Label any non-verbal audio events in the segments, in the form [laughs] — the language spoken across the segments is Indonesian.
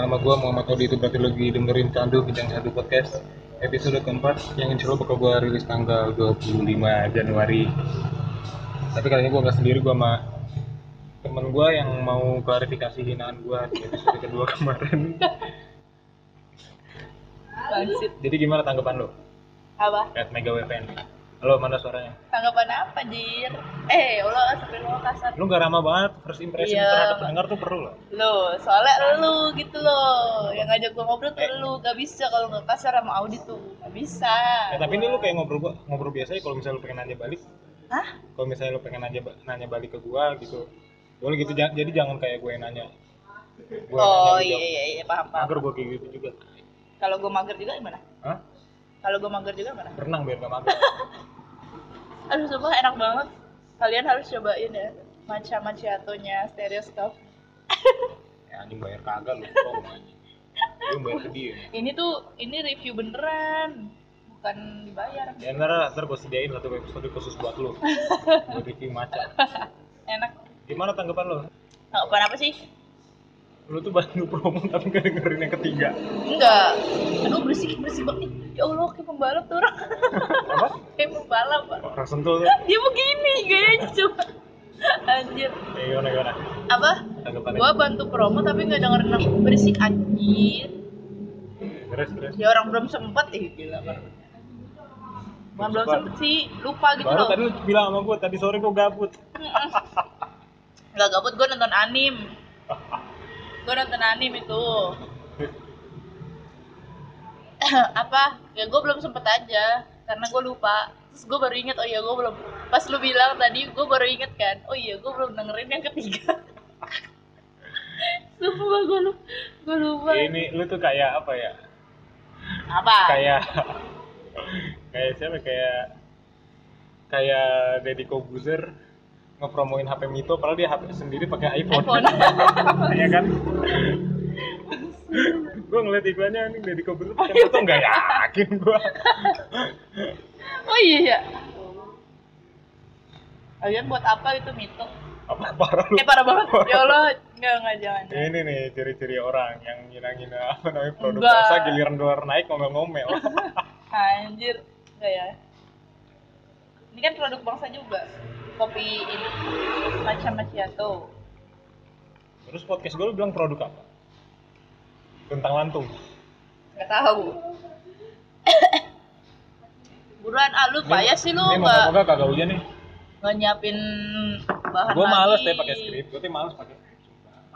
sama gua Muhammad Audi itu berarti lagi dengerin Candu Bincang Satu Podcast. Episode keempat yang insya Allah bakal gua rilis tanggal 25 Januari. Tapi kali ini gua nggak sendiri gua sama temen gua yang mau klarifikasi hinaan gua di episode kedua kemarin. Jadi gimana tanggapan lo? Apa? At Mega WPN Halo mana suaranya? Tanggapan apa, Jir? Eh, Allah sampai lo kasar. Lu gak ramah banget first impression Iya. terhadap pendengar tuh perlu loh Lo, soalnya lu gitu loh. Yang ngajak gua ngobrol tuh Eh. lu. Gak bisa kalau nggak kasar sama Audi tuh. Gak bisa. Ya, tapi ini lu kayak ngobrol gua, ngobrol biasa ya kalau misalnya lu pengen nanya balik Hah? kalau misalnya lu pengen nanya nanya balik ke gua gitu boleh gitu ja- jadi jangan kayak gue yang nanya Gua Oh nanya, lu iya iya iya paham paham. mager gua kayak gitu juga Kalau gua mager juga gimana? Hah? Kalau gua mager juga gimana? berenang biar gak mager [laughs] Aduh sumpah enak banget. Kalian harus cobain ya. Matcha macchiato-nya stereoscope. [laughs] ya anjing bayar kagak lu anjing lu bayar ke dia Ini tuh ini review beneran. Bukan dibayar. ya ntar ntar gua sediain satu episode khusus buat lu [laughs] buat review maca Enak. gimana tanggapan lu Tanggapan apa sih? Lu tuh bantu promo tapi gak dengerin yang ketiga Enggak. Aduh berisik berisik banget. Ya Allah kayak pembalap tuh orang. apa [laughs] kayak pembalap. Pak. orang sentul tuh Dia begini gayanya coba. Anjir. ya gimana gimana Apa? tanggapannya Gua bantu promo tapi nggak dengerin aku berisik anjir. terus terus Ya orang belum sempet ih gila kan. Belum Sempat. sempet sih, lupa gitu baru loh. tadi lu bilang sama gua tadi sore gua gabut Gak gabut gue nonton anim. [laughs] Gue nonton anim itu. [laughs] apa? Ya gue belum sempet aja karena gue lupa. Terus gue baru inget oh iya gue belum pas lu bilang tadi gue baru inget kan oh iya gue belum dengerin yang ketiga. [laughs] Lupa gue lupa gue lupa. Ini lu tuh kayak apa ya? Apa? Kayak [laughs] kayak siapa? Kayak kayak Deddy Kobuzer ngepromoin HP Mito padahal dia HP sendiri pakai iPhone, iPhone. [laughs] Ya kan? [laughs] Gua ngeliat iklannya nih Deddy Kobuzer pakai Mito nggak yakin gua. [laughs] Oh iya. Ya kalian buat apa itu mito? Apa parah lu? Eh parah banget. Ya Allah nggak nggak jangan. Ini nih ciri-ciri orang yang ngina-ngina apa namanya produk Enggak. jasa giliran dolar naik ngomel-ngomel. Anjir, enggak ya? Ini kan produk bangsa juga. Kopi ini macam macchiato. terus podcast gue lu bilang produk apa tentang lantung Enggak tahu. [coughs] Buruan ah lu payah sih lu ini enggak moga-moga kagak hujan nih enggak nyiapin bahan gue males deh pakai skrip gue tuh males pakai skrip.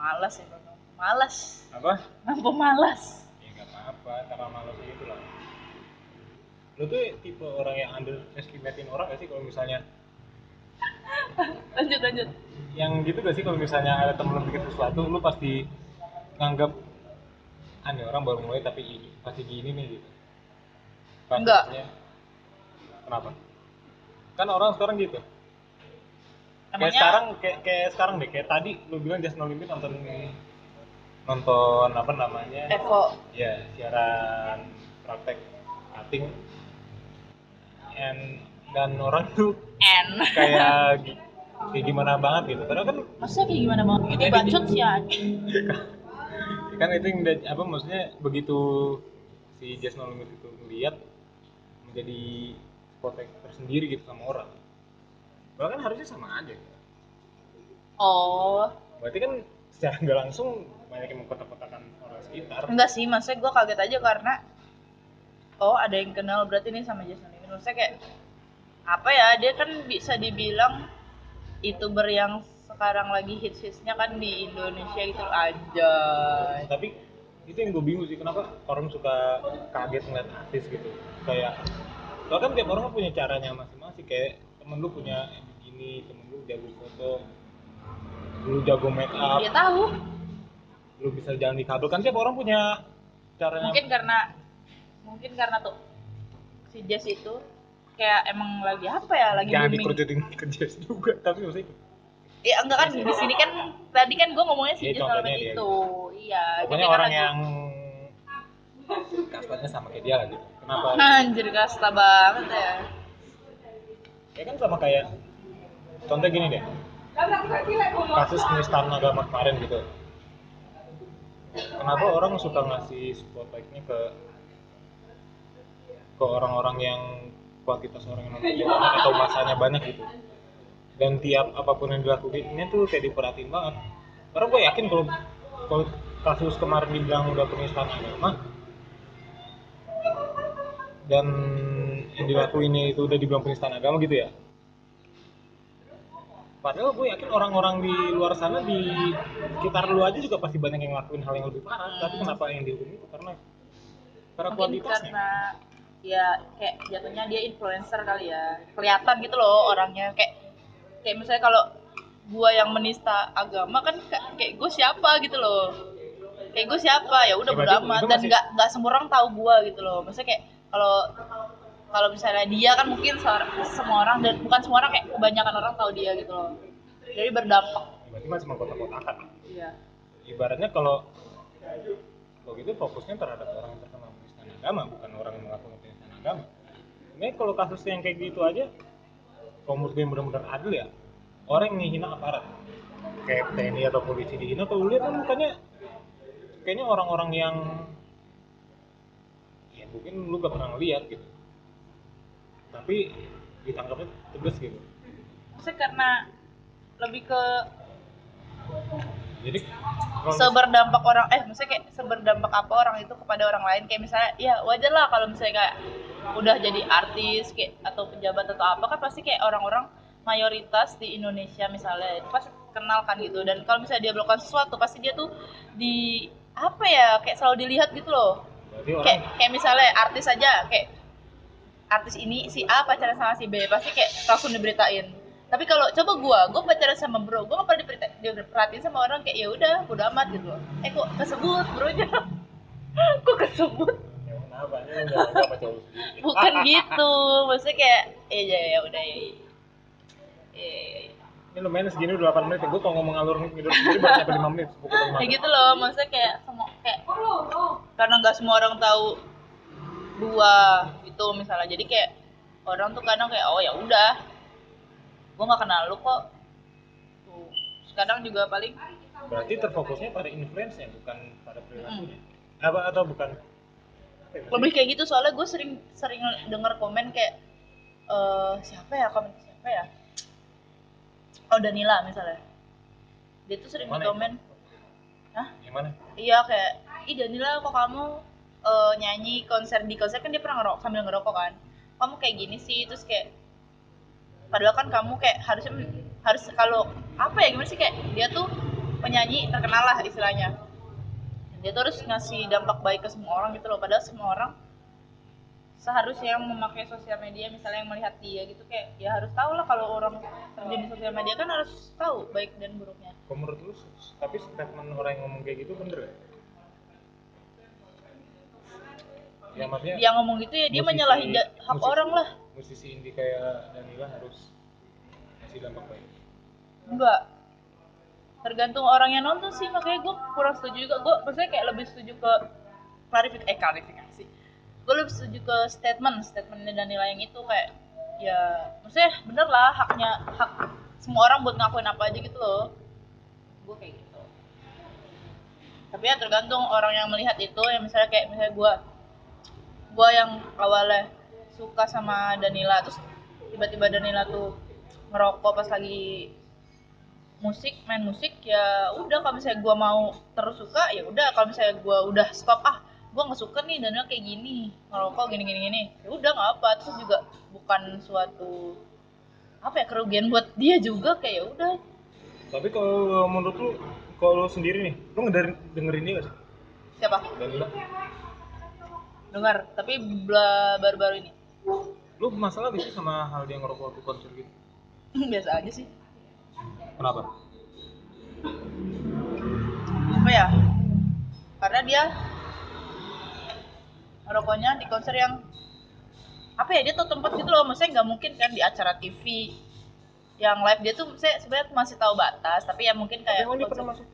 Malas ya. Malas. apa Mampu malas. ya nggak apa-apa karena males itu lah lu tuh tipe orang yang underestimatein orang gak sih kalau misalnya Lanjut lanjut. yang gitu gak sih kalau misalnya ada temen lu bikin sesuatu lu pasti nganggap aneh orang baru mulai tapi i- pasti gini nih gitu. Pas Enggak. kenapa? Kan orang sekarang gitu. Kayak Emangnya? sekarang kayak kayak sekarang deh kayak tadi lu bilang Just No Limit nonton nonton apa namanya? Evo. Ya siaran praktek cutting and dan orang tuh N. kayak kayak gimana banget gitu padahal kan Maksudnya kayak gimana bang? Ini bacot sih anjing. [laughs] kan itu yang udah- apa maksudnya begitu si Just No Limit itu melihat menjadi protek tersendiri gitu sama orang padahal kan harusnya sama aja gitu. Oh, berarti kan secara nggak langsung banyak yang mengkotak-kotakan orang sekitar enggak sih, maksudnya gue kaget aja karena oh ada yang kenal berarti ini sama Jason Limit. Maksudnya kayak apa ya? Dia kan bisa dibilang youtuber yang sekarang lagi hits-hitsnya kan di Indonesia gitu aja. tapi itu yang gue bingung sih kenapa orang suka kaget ngeliat artis gitu kayak soalnya kan tiap orang punya caranya masing-masing kayak temen lu punya begini temen lu jago foto lu jago make up Dia tahu. lu bisa jalan di kabel kan tiap orang punya caranya Mungkin karena mungkin karena tuh si Jess itu kayak emang lagi apa ya? Lagi jangan booming. dikerucutin [laughs] ke jazz juga tapi maksudnya Ya enggak kan di sini kan tadi kan gue ngomongnya si Iya, Jess contohnya Limit dia itu. Iya. pokoknya jadi kan orang lagi- yang kastanya sama kayak dia lah gitu kenapa Anjir kasta banget ya. ya kan sama kayak contoh gini deh kasus penistaan agama kemarin gitu kenapa orang suka ngasih spotlightnya ke ke orang-orang yang kuantitas orang yang banyak atau masanya banyak gitu. Dan tiap apa pun yang dilakukannya tuh kayak diperhatiin banget. Karena gue yakin kalau kalau kasus kemarin dibilang udah penistaan agama dan yang dilakuinnya itu udah dibilang penistaan agama gitu ya. Padahal gue yakin orang-orang di luar sana di sekitar lu aja juga pasti banyak yang ngelakuin hal yang lebih parah. Tapi kenapa yang dihukum itu? Karena karena mungkin kuantitasnya karena ya kayak jatuhnya dia influencer kali ya. Kelihatan gitu loh orangnya. Kayak kayak misalnya kalau gua yang menista agama kan kayak, gue siapa gitu loh. Kayak gue siapa? Ya udah Ya, bodo berarti amat itu dan nggak nggak semua orang tahu gua gitu loh. Maksudnya kayak kalau kalau misalnya dia kan mungkin semua orang dan bukan semua orang kayak kebanyakan orang tahu dia gitu loh. Jadi berdampak. Berarti masih mengkotak-kotakan iya. Ibaratnya kalau kalau gitu fokusnya terhadap orang yang terkena penistaan agama bukan orang yang melakukan agama ini kalau kasus yang kayak gitu aja kalau menurut gue benar-benar adil ya orang yang ngehina aparat. Kayak TNI atau polisi dihina kalau lihat kan mukanya kayaknya orang-orang yang ya mungkin lu gak pernah ngeliat gitu. Tapi ditangkapnya tegas gitu. Maksudnya karena lebih ke jadi seberdampak orang eh maksudnya kayak seberdampak apa orang itu kepada orang lain? Kayak misalnya ya wajar lah kalau misalnya kayak udah jadi artis kayak atau pejabat atau apa kan pasti kayak orang-orang mayoritas di Indonesia misalnya itu pasti kenal kan gitu. Dan kalau misalnya dia melakukan sesuatu pasti dia tuh di apa ya kayak selalu dilihat gitu loh. Orang kayak kayak misalnya artis aja kayak artis ini si A pacaran sama si B pasti kayak langsung diberitain tapi kalau coba gua gua pacaran sama bro gua gak pernah diperhatiin sama orang kayak ya udah udah amat gitu. Loh eh kok kesebut bro nya [laughs] kok kesebut? Ya kenapa? Udah bukan [laughs] gitu. Maksudnya kayak eh ya ya udah ya ya. Eh, ini lumayan segini udah 8 menit ya. Gue kalau ngomong ngalur ngidur sendiri baru sampai 5 menit kayak gitu loh maksudnya kayak semua kayak karena nggak semua orang tahu gua itu misalnya. Jadi kayak orang tuh kadang kayak oh ya udah gua nggak kenal lu kok. Tuh kadang juga paling berarti terfokusnya pada influence-nya bukan pada perilakunya? Apa atau bukan? Ya, lebih kayak gitu soalnya gue sering sering dengar komen kayak eh siapa ya komen siapa ya? Oh Danila misalnya. Dia tuh sering Mana di ya? komen Hah? yang mana? Iya kayak ih Danila kok kamu eh, nyanyi konser di konser? Kan dia pernah ngerokok sambil ngerokok kan. Kamu kayak gini sih terus kayak padahal kan kamu kayak harusnya harus kalau apa ya gimana sih kayak dia tuh penyanyi terkenal lah istilahnya. Dia tuh harus ngasih dampak baik ke semua orang gitu loh. Padahal semua orang seharusnya yang memakai sosial media misalnya yang melihat dia gitu kayak ya harus tahu lah kalau orang terjun di sosial media kan harus tahu baik dan buruknya. Kalau menurut lu tapi statement orang yang ngomong kayak gitu bener ya? Ya maksudnya yang ngomong gitu ya dia musisi- menyalahi hak musisi- orang lah musisi indie kayak Danila harus kasih dampak baik? Enggak. Tergantung orang yang nonton sih makanya gue kurang setuju juga. Gue maksudnya kayak lebih setuju ke klarifikasi eh klarifikasi. Gue lebih setuju ke statement statementnya Danila yang itu kayak ya maksudnya bener lah haknya hak semua orang buat ngakuin apa aja gitu loh. Gue kayak gitu. Tapi ya tergantung orang yang melihat itu ya misalnya kayak misalnya gue gue yang awalnya suka sama Danila terus tiba-tiba Danila tuh ngerokok pas lagi musik main musik ya udah kalau misalnya gue mau terus suka ya udah. Kalau misalnya gue udah stop ah gue nggak suka nih Danila kayak gini ngerokok gini gini gini. Ya udah nggak apa. Terus juga bukan suatu apa ya kerugian buat dia juga kayak ya udah. Tapi kalau menurut lu kalau lu sendiri nih lu ngedengerin dengerin dia gak sih? Siapa? Danila. Dengar tapi bla- baru-baru ini lu masalah gak sih sama hal dia ngerokok waktu konser gitu? [laughs] Biasa aja sih. Kenapa? Apa ya? Karena dia rokoknya di konser yang apa ya dia tuh tempat gitu loh. Maksudnya nggak mungkin kan di acara TV yang live dia tuh saya sebenarnya masih tahu batas tapi ya mungkin tapi kayak emang dia konser- pernah masuk?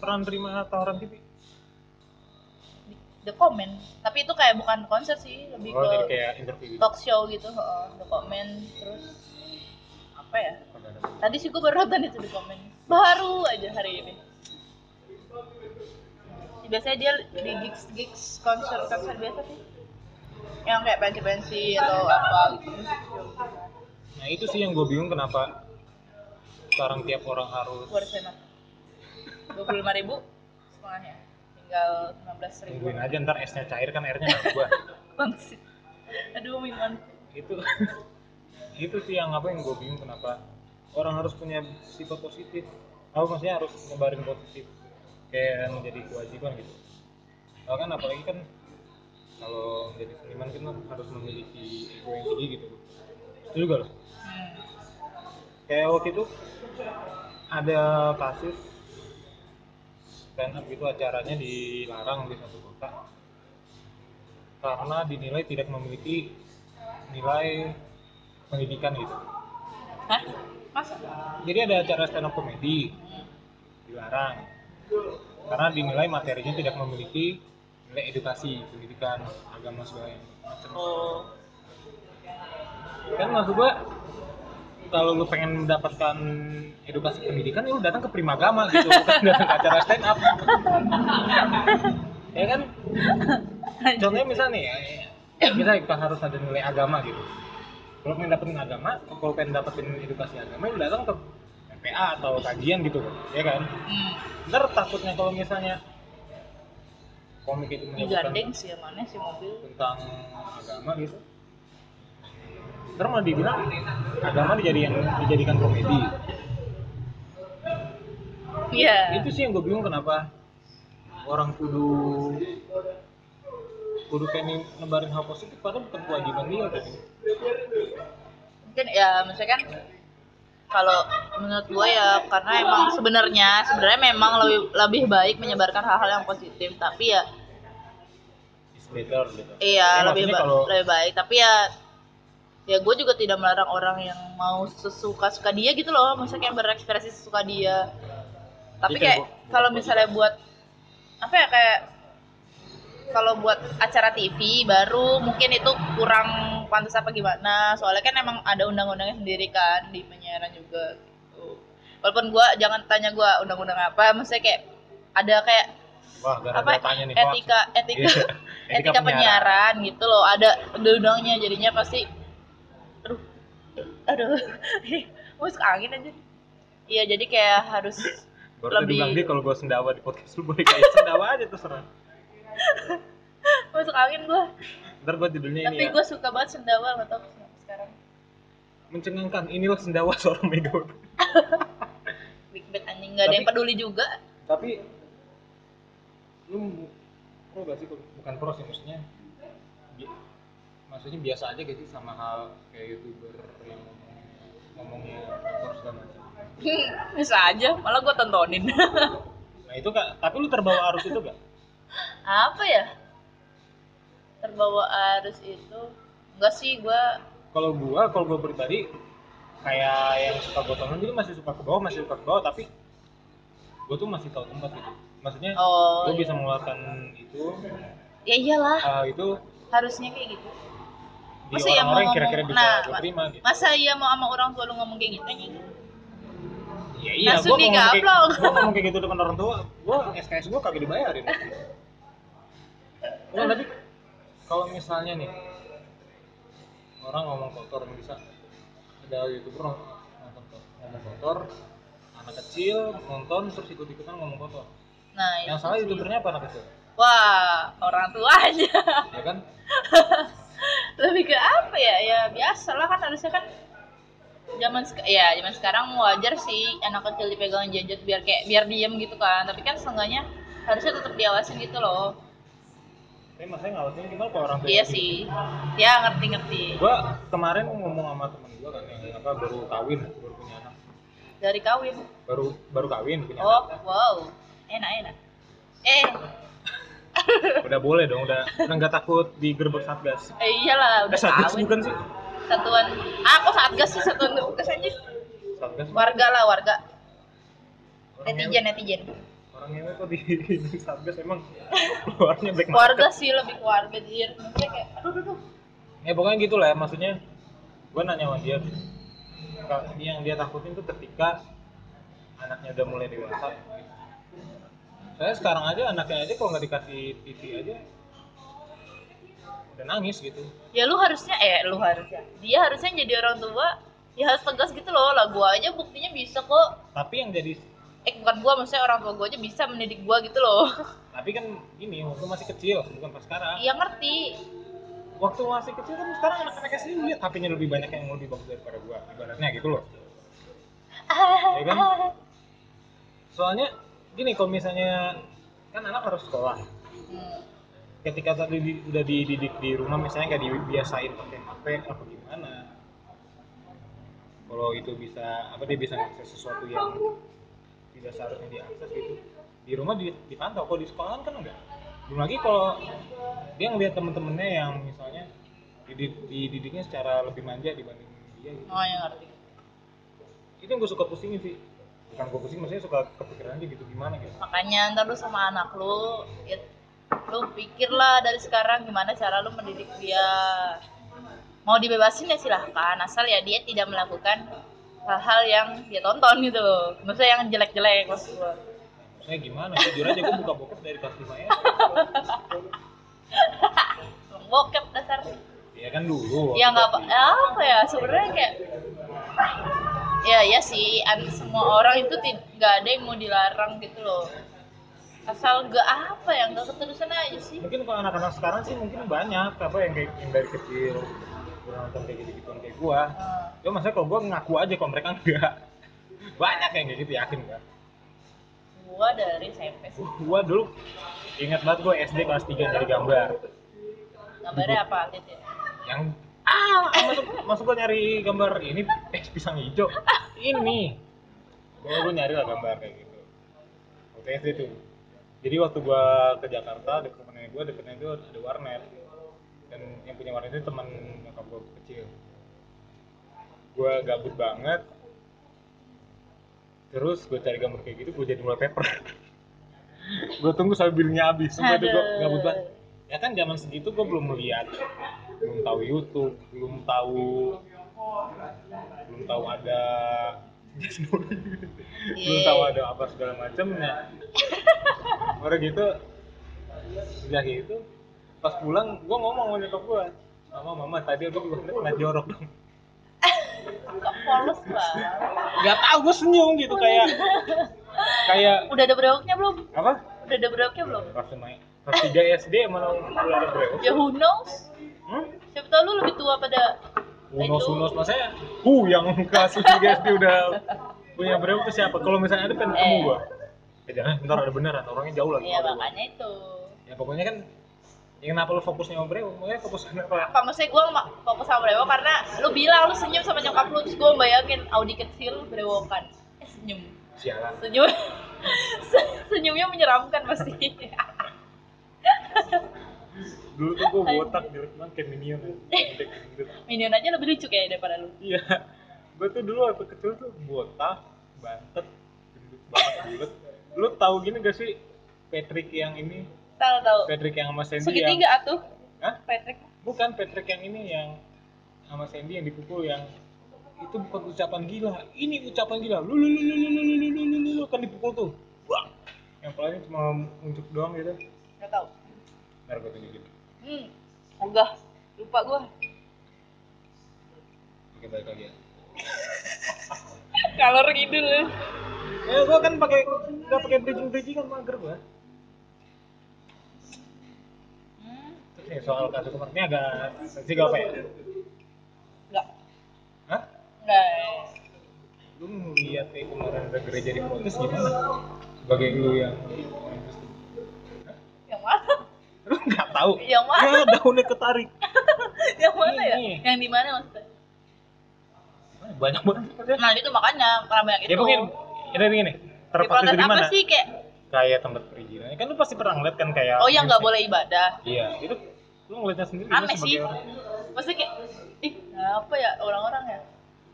Pernah terima tawaran TV the comment. Tapi itu kayak bukan konser sih lebih oh ke kayak interview gitu. talk show gitu heeh, the comment terus apa ya? Tadi sih gue baru nonton itu di komen baru aja hari ini. Biasanya dia di gigs gigs konser konser biasa sih. Yang kayak pensi pensi atau apa gitu. Nah itu sih yang gue bingung kenapa sekarang tiap orang harus dua puluh lima ribu setengahnya tinggal lima belas ribu tungguin aja ntar esnya cair kan airnya nggak gua [laughs] Bangsit. aduh minuman itu. [laughs] Itu sih yang apa yang gue bingung kenapa orang harus punya sifat positif. Oh maksudnya harus ngebarin positif. Kayak menjadi kewajiban gitu. Nah, kan apalagi kan kalau menjadi seniman kan harus memiliki ego yang tinggi gitu. Itu juga loh. Hmm. kayak waktu itu ada kasus stand up gitu acaranya dilarang di satu kota. Karena dinilai tidak memiliki nilai pendidikan gitu. Hah? Masa jadi ada acara stand up komedi dilarang. Karena dinilai materinya tidak memiliki nilai edukasi pendidikan agama segala macam. Oh. Kan maksud gua kalau lu pengen mendapatkan edukasi pendidikan ya lu datang ke Primagama gitu. Bukan [laughs] datang ke acara stand up [laughs] ya kan? Contohnya misalnya nih ya, ya, misalnya kita harus ada nilai agama gitu. Kalau pengen dapetin agama kalau pengen dapetin edukasi agama lu datang ke MPA atau kajian gitu ya kan? Hmm. ntar takutnya kalau misalnya komik itu menyebutkan sih mana sih mobil. tentang agama gitu ntar malah dibilang agama dijadikan dijadikan komedi. Iya. Itu sih yang gue bingung kenapa orang kudu kudu kayak nih nebarin hal positif padahal bukan kewajiban dia kan mungkin ya maksudnya kan kalau menurut gue ya karena emang sebenarnya sebenarnya memang lebih lebih baik menyebarkan hal-hal yang positif tapi ya better gitu iya Ya, lebih ba- kalau- lebih baik tapi ya ya gue juga tidak melarang orang yang mau sesuka suka dia gitu loh. Maksudnya kayak berekspresi sesuka dia. Tapi Jadi kan kayak kalau misalnya buat apa ya kayak kalau buat acara TV baru mungkin itu kurang pantas apa gimana. Soalnya kan emang ada undang-undangnya sendiri kan di penyiaran juga gitu. walaupun gue jangan tanya gue undang-undang apa maksudnya kayak ada kayak wah apa tanya nih etika etika Iya. [laughs] etika penyiaran gitu loh. Ada undang-undangnya jadinya pasti aduh [laughs] masuk angin aja. Iya jadi kayak harus baru lebih- bilang dia kalau gue sendawa di podcast lu boleh kayak [laughs] sendawa aja terserah. [laughs] Masuk angin gua. Ntar gue judulnya tapi ini ya. gua suka banget sendawa nggak tahu kenapa sekarang? Mencengangkan inilah sendawa seorang Megawati big bad anjing. Nggak ada Tapi- yang peduli juga. Tapi lu pro gak sih? Bukan pro sih maksudnya maksudnya biasa aja sih sama hal kayak youtuber yang ngomongnya kotor segala macam [laughs] bisa aja malah gua tontonin. [laughs] Nah itu kak tapi lu terbawa arus itu gak apa ya? Terbawa arus itu? Enggak sih gua kalau gua kalau gua pribadi kayak yang suka gua tonton jadi masih suka ke bawah masih suka ke bawah tapi gua tuh masih tahu tempat gitu. Maksudnya oh gua iya. bisa mengeluarkan itu. Ya iyalah. Hal itu harusnya kayak gitu Masa ya orang-orang yang mau kira-kira bisa nah, terima gitu masa iya mau sama orang tua lu ngomong kayak gitu Ya iya, Langsung gua ngomong kayak, digaplok. gua ngomong kayak gitu depan orang tua, gua SKS gua kagak dibayarin. Nah, tapi kalau misalnya nih orang ngomong kotor bisa ada youtuber nonton ngomong kotor, anak kecil nonton terus ikut-ikutan ngomong kotor. nah Yang salah youtubernya apa anak kecil? wah orang tuanya Ya kan? [laughs] lebih ke apa ya? Ya biasa lah kan harusnya kan zaman ya zaman sekarang wajar sih anak kecil dipegang gadget biar kayak biar diem gitu kan. Tapi kan seenggaknya harusnya tetap diawasin gitu loh. Tapi maksudnya ngawasin gimana kalau orang iya gitu? sih. Ya ngerti ngerti Gua kemarin ngomong sama temen gua kan yang apa baru kawin, baru punya anak. dari kawin? Baru baru kawin punya oh anak. wow. Enak enak. Eh Udah boleh dong, udah. Udah nggak takut digerebek satgas. eh, iyalah Eh udah satgas kawin bukan sih? satuan. Ah kok satgas sih? Satuan tugas aja. Satgas? Warga lah warga. Orang netizen ngewe- netizen Orang ngewe kok di, di [laughs] Satgas emang? Keluarnya black market. warga sih lebih ke warga jir maksudnya kayak aduh aduh, aduh. Ya pokoknya gitu lah ya, maksudnya. Gue nanya sama dia. Yang dia takutin tuh ketika anaknya udah mulai dewasa saya sekarang aja anaknya aja kalau nggak dikasih TV aja udah nangis gitu. Ya lu harusnya eh lu harusnya. Dia harusnya jadi orang tua ya harus tegas gitu loh. Lah gua aja buktinya bisa kok. Tapi yang jadi eh bukan gua maksudnya orang tua gua aja bisa mendidik gua gitu loh. [laughs] Tapi kan ini waktu masih kecil bukan pas sekarang. Iya ngerti. Waktu masih kecil kan sekarang anak-anak SD lihat HP-nya lebih banyak yang lebih bagus daripada gua ibaratnya gitu loh. Ya kan? soalnya gini kalau misalnya kan anak harus sekolah. Hmm. ketika tadi di- udah dididik di rumah misalnya kayak dibiasain pakai HP apa gimana? Kalau itu bisa apa dia bisa akses sesuatu yang tidak seharusnya diakses gitu. Di rumah di- dipantau kalau di sekolah kan enggak. Belum lagi kalau dia ngelihat temen-temennya yang misalnya didid- dididiknya secara lebih manja dibanding dia gitu. Oh ya ngerti. Itu yang gue suka pusingin sih bukan gue pusing maksudnya suka kepikiran aja gitu gimana gitu? Makanya ntar lu sama anak lu ya, lu pikirlah dari sekarang gimana cara lu mendidik dia. Mau dibebasin ya silahkan asal ya dia tidak melakukan hal-hal yang dia tonton gitu. Maksudnya yang jelek-jelek maksud gua. Maksudnya gimana? Jujur aja gue buka bokep dari kelas 5 ya. [laughs] Bokep dasar. Ya kan dulu. Ya nggak apa apa ya sebenarnya kayak ya ya sih. Semua orang itu nggak ada yang mau dilarang gitu loh. Asal gak apa ya nggak keterusan aja sih. Mungkin kalau anak-anak sekarang sih mungkin banyak. Apa yang kayak yang dari kecil nonton kayak gitu gituan kayak gua. Hmm. ya maksudnya kalau gua ngaku aja kalau mereka enggak banyak yang kayak gitu yakin gak gua dari SMP sih. Gua dulu ingat banget gua SD kelas 3 nyari gambar. Gambarnya apa titik yang ah masuk masuk gua nyari gambar ini eh pisang hijau. Ini. Gua gua nyari lah gambar kayak gitu. Waktu SD tuh. Jadi waktu gua ke Jakarta deket nenek gua deketnya itu ada warnet. Dan yang punya warnet itu teman nyokap gua kecil. Gua gabut banget. Terus gue cari gambar kayak gitu gue jadi wallpaper. [laughs] Gue tunggu sampai bilnya habis sampai gue gabut banget. Ya kan zaman segitu gue belum melihat belum tahu YouTube belum tahu belum tahu ada [laughs] belum tahu ada apa segala macamnya orang gitu udah gitu. Pas pulang gue ngomong sama nyokap gue mama mama tadi aku juga kena jorok dong. Kok polos banget? Nggak tahu gue senyum gitu kayak kayak udah ada brewoknya belum? Apa? Udah ada brewoknya belum? Pas main pas tiga SD mana udah ada brewok ya who knows hmm? siapa tahu lu lebih tua pada unos unos. Maksudnya hu yang kelas tiga SD udah punya brewok itu siapa? Kalau misalnya ada pengen ketemu Eh. gua. Ya jangan ntar ada beneran. Orangnya jauh lagi. Ya makanya itu. Ya pokoknya kan ya kenapa lu fokusnya sama brewok makanya fokus kenapa apa? Maksudnya gue fokus sama brewok karena lu bilang lu senyum sama nyokap lu terus gue bayangin Audi kecil brewokan eh senyum. Sialan. Senyum. [laughs] Se- senyumnya menyeramkan pasti [laughs] dulu tuh gua botak jelek banget kayak minion ya. Gitu. minion aja lebih lucu kayak daripada lu iya gua tuh dulu waktu kecil tuh botak bantet gendut banget lu tahu gini gak sih Patrick yang ini tahu tahu Patrick yang sama Sandy yang segitiga atuh Hah? Patrick bukan Patrick yang ini yang sama Sandy yang dipukul yang itu bukan ucapan gila ini ucapan gila lu lu lu lu lu lu lu lu lu lu lu kan dipukul tuh Wah. yang paling cuma muncul doang gitu nggak tahu ntar gue tunjukin. Hmm enggak lupa gue oke balik lagi ya. [laughs] Kalor ngidul eh gua kan pakai nggak pakai bridging bridging kan mager gua. Hmm. Terus nih soal kasus kemarin ini agak sensitif apa ya? Enggak. Hah? enggak. Lu ngeliat kayak kemarin ada gereja di protes gimana? Sebagai lu yang Hah? Lu nggak tahu. Yang mana? Ya daunnya ketarik. [laughs] Yang mana ya? Ini. yang di mana maksudnya? Banyak banget ya nah itu makanya karena banyak itu. ya mungkin. Ya begini protes di apa mana? sih kayak? Kayak tempat perizinan. Kan lu pasti pernah ngeliat kan kayak oh yang nggak boleh ibadah. Iya itu lu ngeliatnya sendiri aneh sih. orang. Maksudnya kayak ih apa ya orang-orang ya?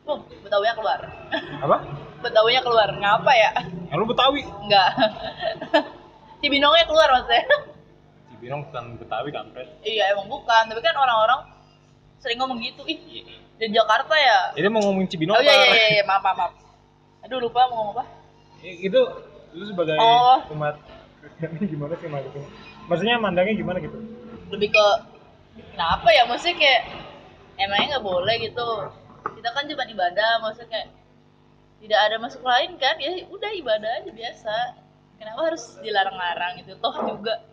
Bum, betawinya keluar. [laughs] Apa? Betawinya keluar. Ngapa ya? Yang lu betawi? Enggak [laughs] Cibinongnya keluar maksudnya Cibinong bukan betawi kampret iya emang bukan. Tapi kan orang-orang sering ngomong gitu. Ih di Jakarta ya? Jadi mau ngomongin Cibinong oh iya iya iya, iya. maaf maaf maaf. Aduh lupa mau ngomong apa. Itu lu sebagai Oh. umat gimana sih maksudnya maksudnya mandangnya gimana gitu? Lebih ke kenapa ya? Maksudnya kayak emangnya nggak boleh gitu? Kita kan cuma ibadah maksudnya kayak tidak ada masuk lain kan? Ya udah ibadah aja biasa. Kenapa harus dilarang-larang gitu? Toh juga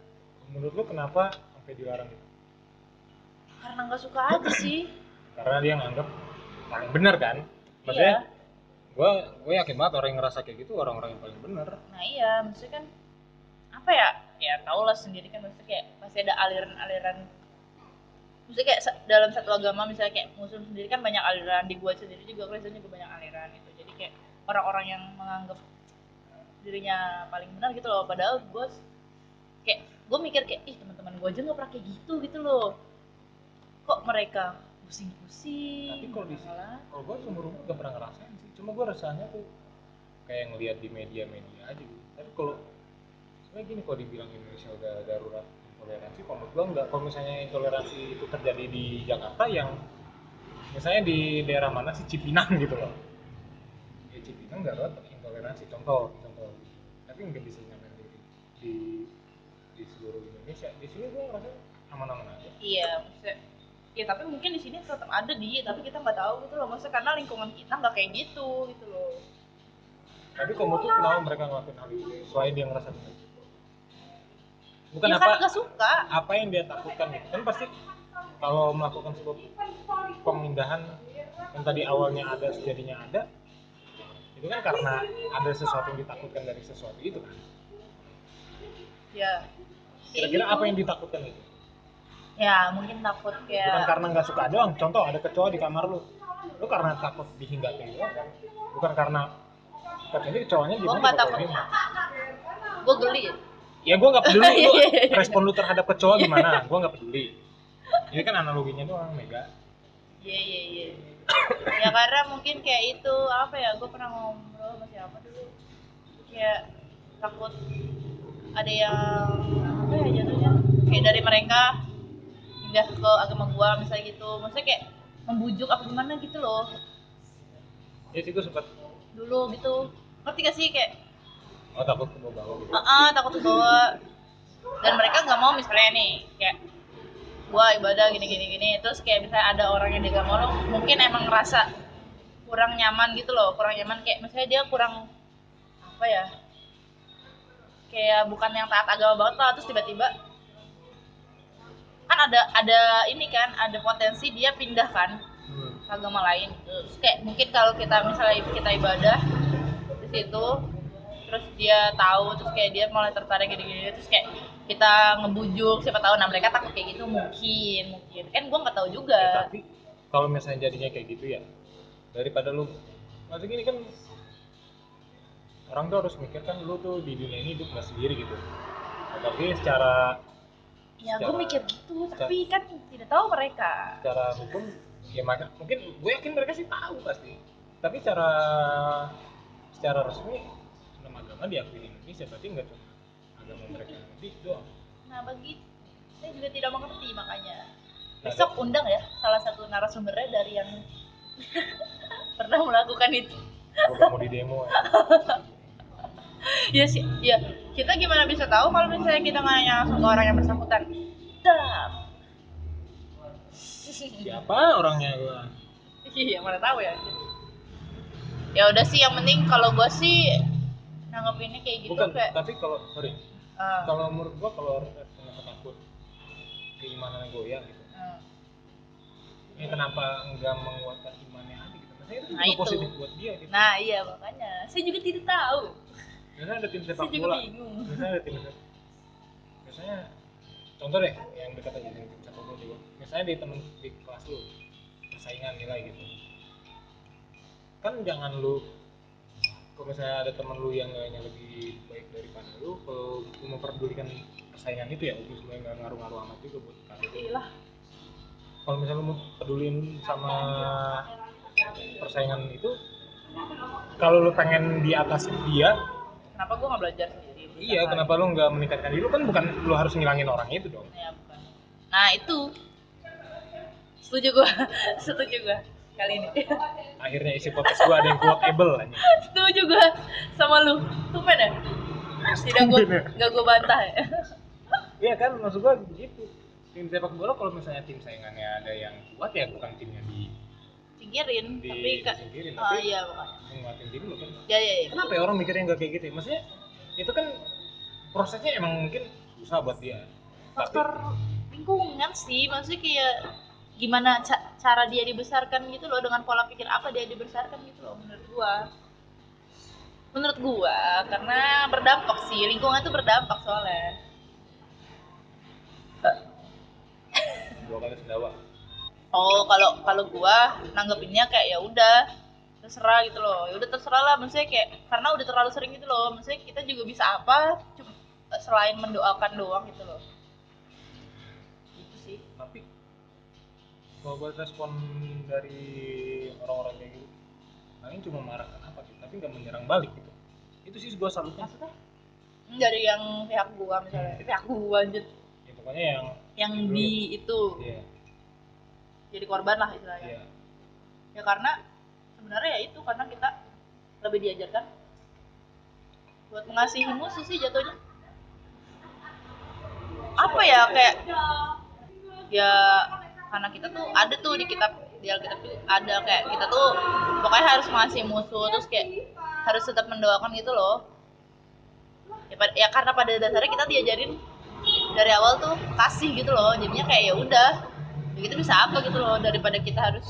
menurut lu kenapa sampai dilarang gitu karena nggak suka aja sih. Karena dia nganggap paling benar kan? Maksudnya gue gue yakin banget orang yang ngerasa kayak gitu orang-orang yang paling benar. Nah iya maksudnya kan apa ya? Ya tau lah sendiri kan maksudnya kayak pasti ada aliran-aliran. Maksudnya kayak dalam satu agama misalnya kayak muslim sendiri kan banyak aliran di gua sendiri juga Kristen juga banyak aliran gitu. Jadi kayak orang-orang yang menganggap dirinya paling benar gitu loh. Padahal gue kayak gue mikir kayak ih teman-teman gue aja nggak pernah kayak gitu gitu loh. Kok mereka pusing-pusing Tapi kalau di kalau gue seumur umur gak pernah ngerasain sih. Cuma gue rasanya tuh kayak ngelihat di media-media aja gitu. Tapi kalau sebenarnya gini kalau dibilang Indonesia udah darurat intoleransi kalau menurut gue enggak kalau misalnya intoleransi itu terjadi di Jakarta yang misalnya di daerah mana sih? Cipinang gitu loh. Ya Cipinang darurat intoleransi contoh contoh. Tapi nggak bisa nyamain di, di di seluruh Indonesia. Di sini gue ngerasa aman-aman aja. Iya, maksudnya ya tapi mungkin di sini tetap ada di tapi kita nggak tahu gitu loh. Maksudnya karena lingkungan kita nggak kayak gitu gitu loh. Tapi kamu tuh kenapa mereka ngelakuin hal itu selain dia ngerasa benar? Bukan ya apa nggak suka. apa yang dia takutkan gitu? Kan pasti kalau melakukan sebuah pemindahan yang tadi awalnya ada sejadinya ada itu kan karena ada sesuatu yang ditakutkan dari sesuatu itu kan? Ya kira-kira apa yang ditakutkan itu? Ya mungkin takut bukan kayak karena nggak suka doang. Contoh ada kecoa di kamar lu. Lu karena takut dihinggapi doang kan? Bukan karena katanya kecoanya gue gimana nggak takut. gue geli. Ya gue nggak peduli. [laughs] Lu Iya. respon lu terhadap kecoa gimana? Gue nggak peduli. Ini kan analoginya doang mega. Iya iya iya. Ya karena mungkin kayak itu apa ya gue pernah ngobrol sama siapa dulu. Kayak takut ada yang ya jatuhnya. Kayak dari mereka pindah ke agama gua misalnya gitu. Maksudnya kayak membujuk apa gimana gitu loh. Ya sih gue sempat dulu gitu. Ngerti gak sih kayak oh takut ke bawah. Gitu ah ah, takut kebawa dan mereka nggak mau misalnya nih kayak gua ibadah gini gini gini. Terus kayak misalnya ada orang yang dia gak mau lo mungkin emang ngerasa kurang nyaman gitu loh. Kurang nyaman kayak misalnya dia kurang apa ya kayak bukan yang taat agama banget lah terus tiba-tiba kan ada ada ini kan ada potensi dia pindah kan hmm. ke agama lain. Terus kayak mungkin kalau kita misalnya kita ibadah di situ terus dia tahu terus kayak dia mulai tertarik gini-gini terus kayak kita ngebujuk siapa tahu. Nah mereka takut kayak gitu mungkin mungkin. Kan gua nggak tahu Ya, juga tapi kalau misalnya jadinya kayak gitu ya daripada lu maksudnya gini kan orang tuh harus mikir kan lu tuh di dunia ini hidup nggak sendiri gitu. Nah, tapi secara ya gue secara- mikir gitu tapi kan tidak tahu mereka. secara hukum ya maka mungkin gue yakin mereka sih tahu pasti. Tapi secara secara resmi enam agama diakui di Indonesia berarti nggak cuma agama mereka nanti doang. Nah begitu saya juga tidak mengerti makanya. Besok undang ya salah satu narasumbernya dari yang [laughs] pernah melakukan itu. Gue mau di demo ya. [laughs] ya sih ya. Kita gimana bisa tahu kalau misalnya kita nanya langsung ke orang yang bersangkutan? Dap. siapa orangnya gue iya mana tahu ya. Ya udah sih yang penting kalau gua sih nanggepinnya kayak gitu bukan kayak tapi kalau sorry. Ah, kalau menurut gua kalau orang punya takut keimanannya goyang gitu. Ah. ya kenapa enggak menguatkan imannya aja gitu. Maksudnya itu Nah, itu. positif buat dia gitu. Nah iya makanya. Saya juga tidak tahu misalnya ada tim sepak bola. misalnya ada tim sepak misalnya contoh deh yang dekat aja dengan tim sepak bola juga. Misalnya di temen di kelas lu persaingan nilai gitu. Kan jangan lu kalau misalnya ada temen lu yang nilainya lebih baik daripada lu kalau lu memperdulikan persaingan itu ya itu sebenarnya nggak ngaruh-ngaruh amat juga buat. Iyalah. kalau misalnya lu mau pedulin sama persaingan itu kalau lu pengen di atas dia kenapa gua nggak belajar sendiri? Iya kenapa lu nggak meningkatkan diri? Lu kan bukan lu harus ngilangin orang itu dong. Ya bukan. Nah itu. Setuju gua. [laughs] Setuju gua kali ini. [laughs] Akhirnya isi podcast gua ada yang quotable aja [laughs] setuju gua sama lu. Tumben ya? Tidak gue ya. nggak gue bantah ya? Iya kan maksud gua begitu. Tim sepak bola kalau misalnya tim saingannya ada yang kuat ya bukan timnya di singkirin di tapi kan disingkirin, oh tapi iya makanya menguatin tim lu kan. ya ya ya Kenapa ya orang mikirnya nggak kayak gitu? ya? Maksudnya itu kan prosesnya emang mungkin susah buat dia. Tapi faktor lingkungan sih maksudnya kayak gimana ca- cara dia dibesarkan gitu loh dengan pola pikir apa dia dibesarkan gitu loh menurut gua menurut gua karena berdampak sih lingkungan tuh berdampak soalnya dua kali sendawa. Oh kalau kalau gua nanggepinnya kayak ya udah terserah gitu loh. Ya udah terserah lah maksudnya kayak karena udah terlalu sering gitu loh. Maksudnya kita juga bisa apa cuma selain mendoakan doang gitu loh. Itu sih. Tapi kalau buat respon dari orang-orang kayak gitu, paling cuma marah apa sih? Tapi nggak menyerang balik gitu. Itu sih gua salutnya. maksudnya? Hmm, dari yang pihak gua misalnya. Pihak gua anjir. Ya, pokoknya yang yang di itu. Iya jadi korban lah istilahnya. Iya. Ya karena sebenarnya ya itu karena kita lebih diajarkan buat mengasihi musuh sih jatuhnya. Apa ya kayak ya karena kita tuh ada tuh di kitab di Alkitab tuh ada kayak kita tuh pokoknya harus mengasihi musuh terus kayak harus tetap mendoakan gitu loh. Ya, ya karena pada dasarnya kita diajarin dari awal tuh kasih gitu loh jadinya kayak ya udah ya kita bisa apa gitu loh daripada kita harus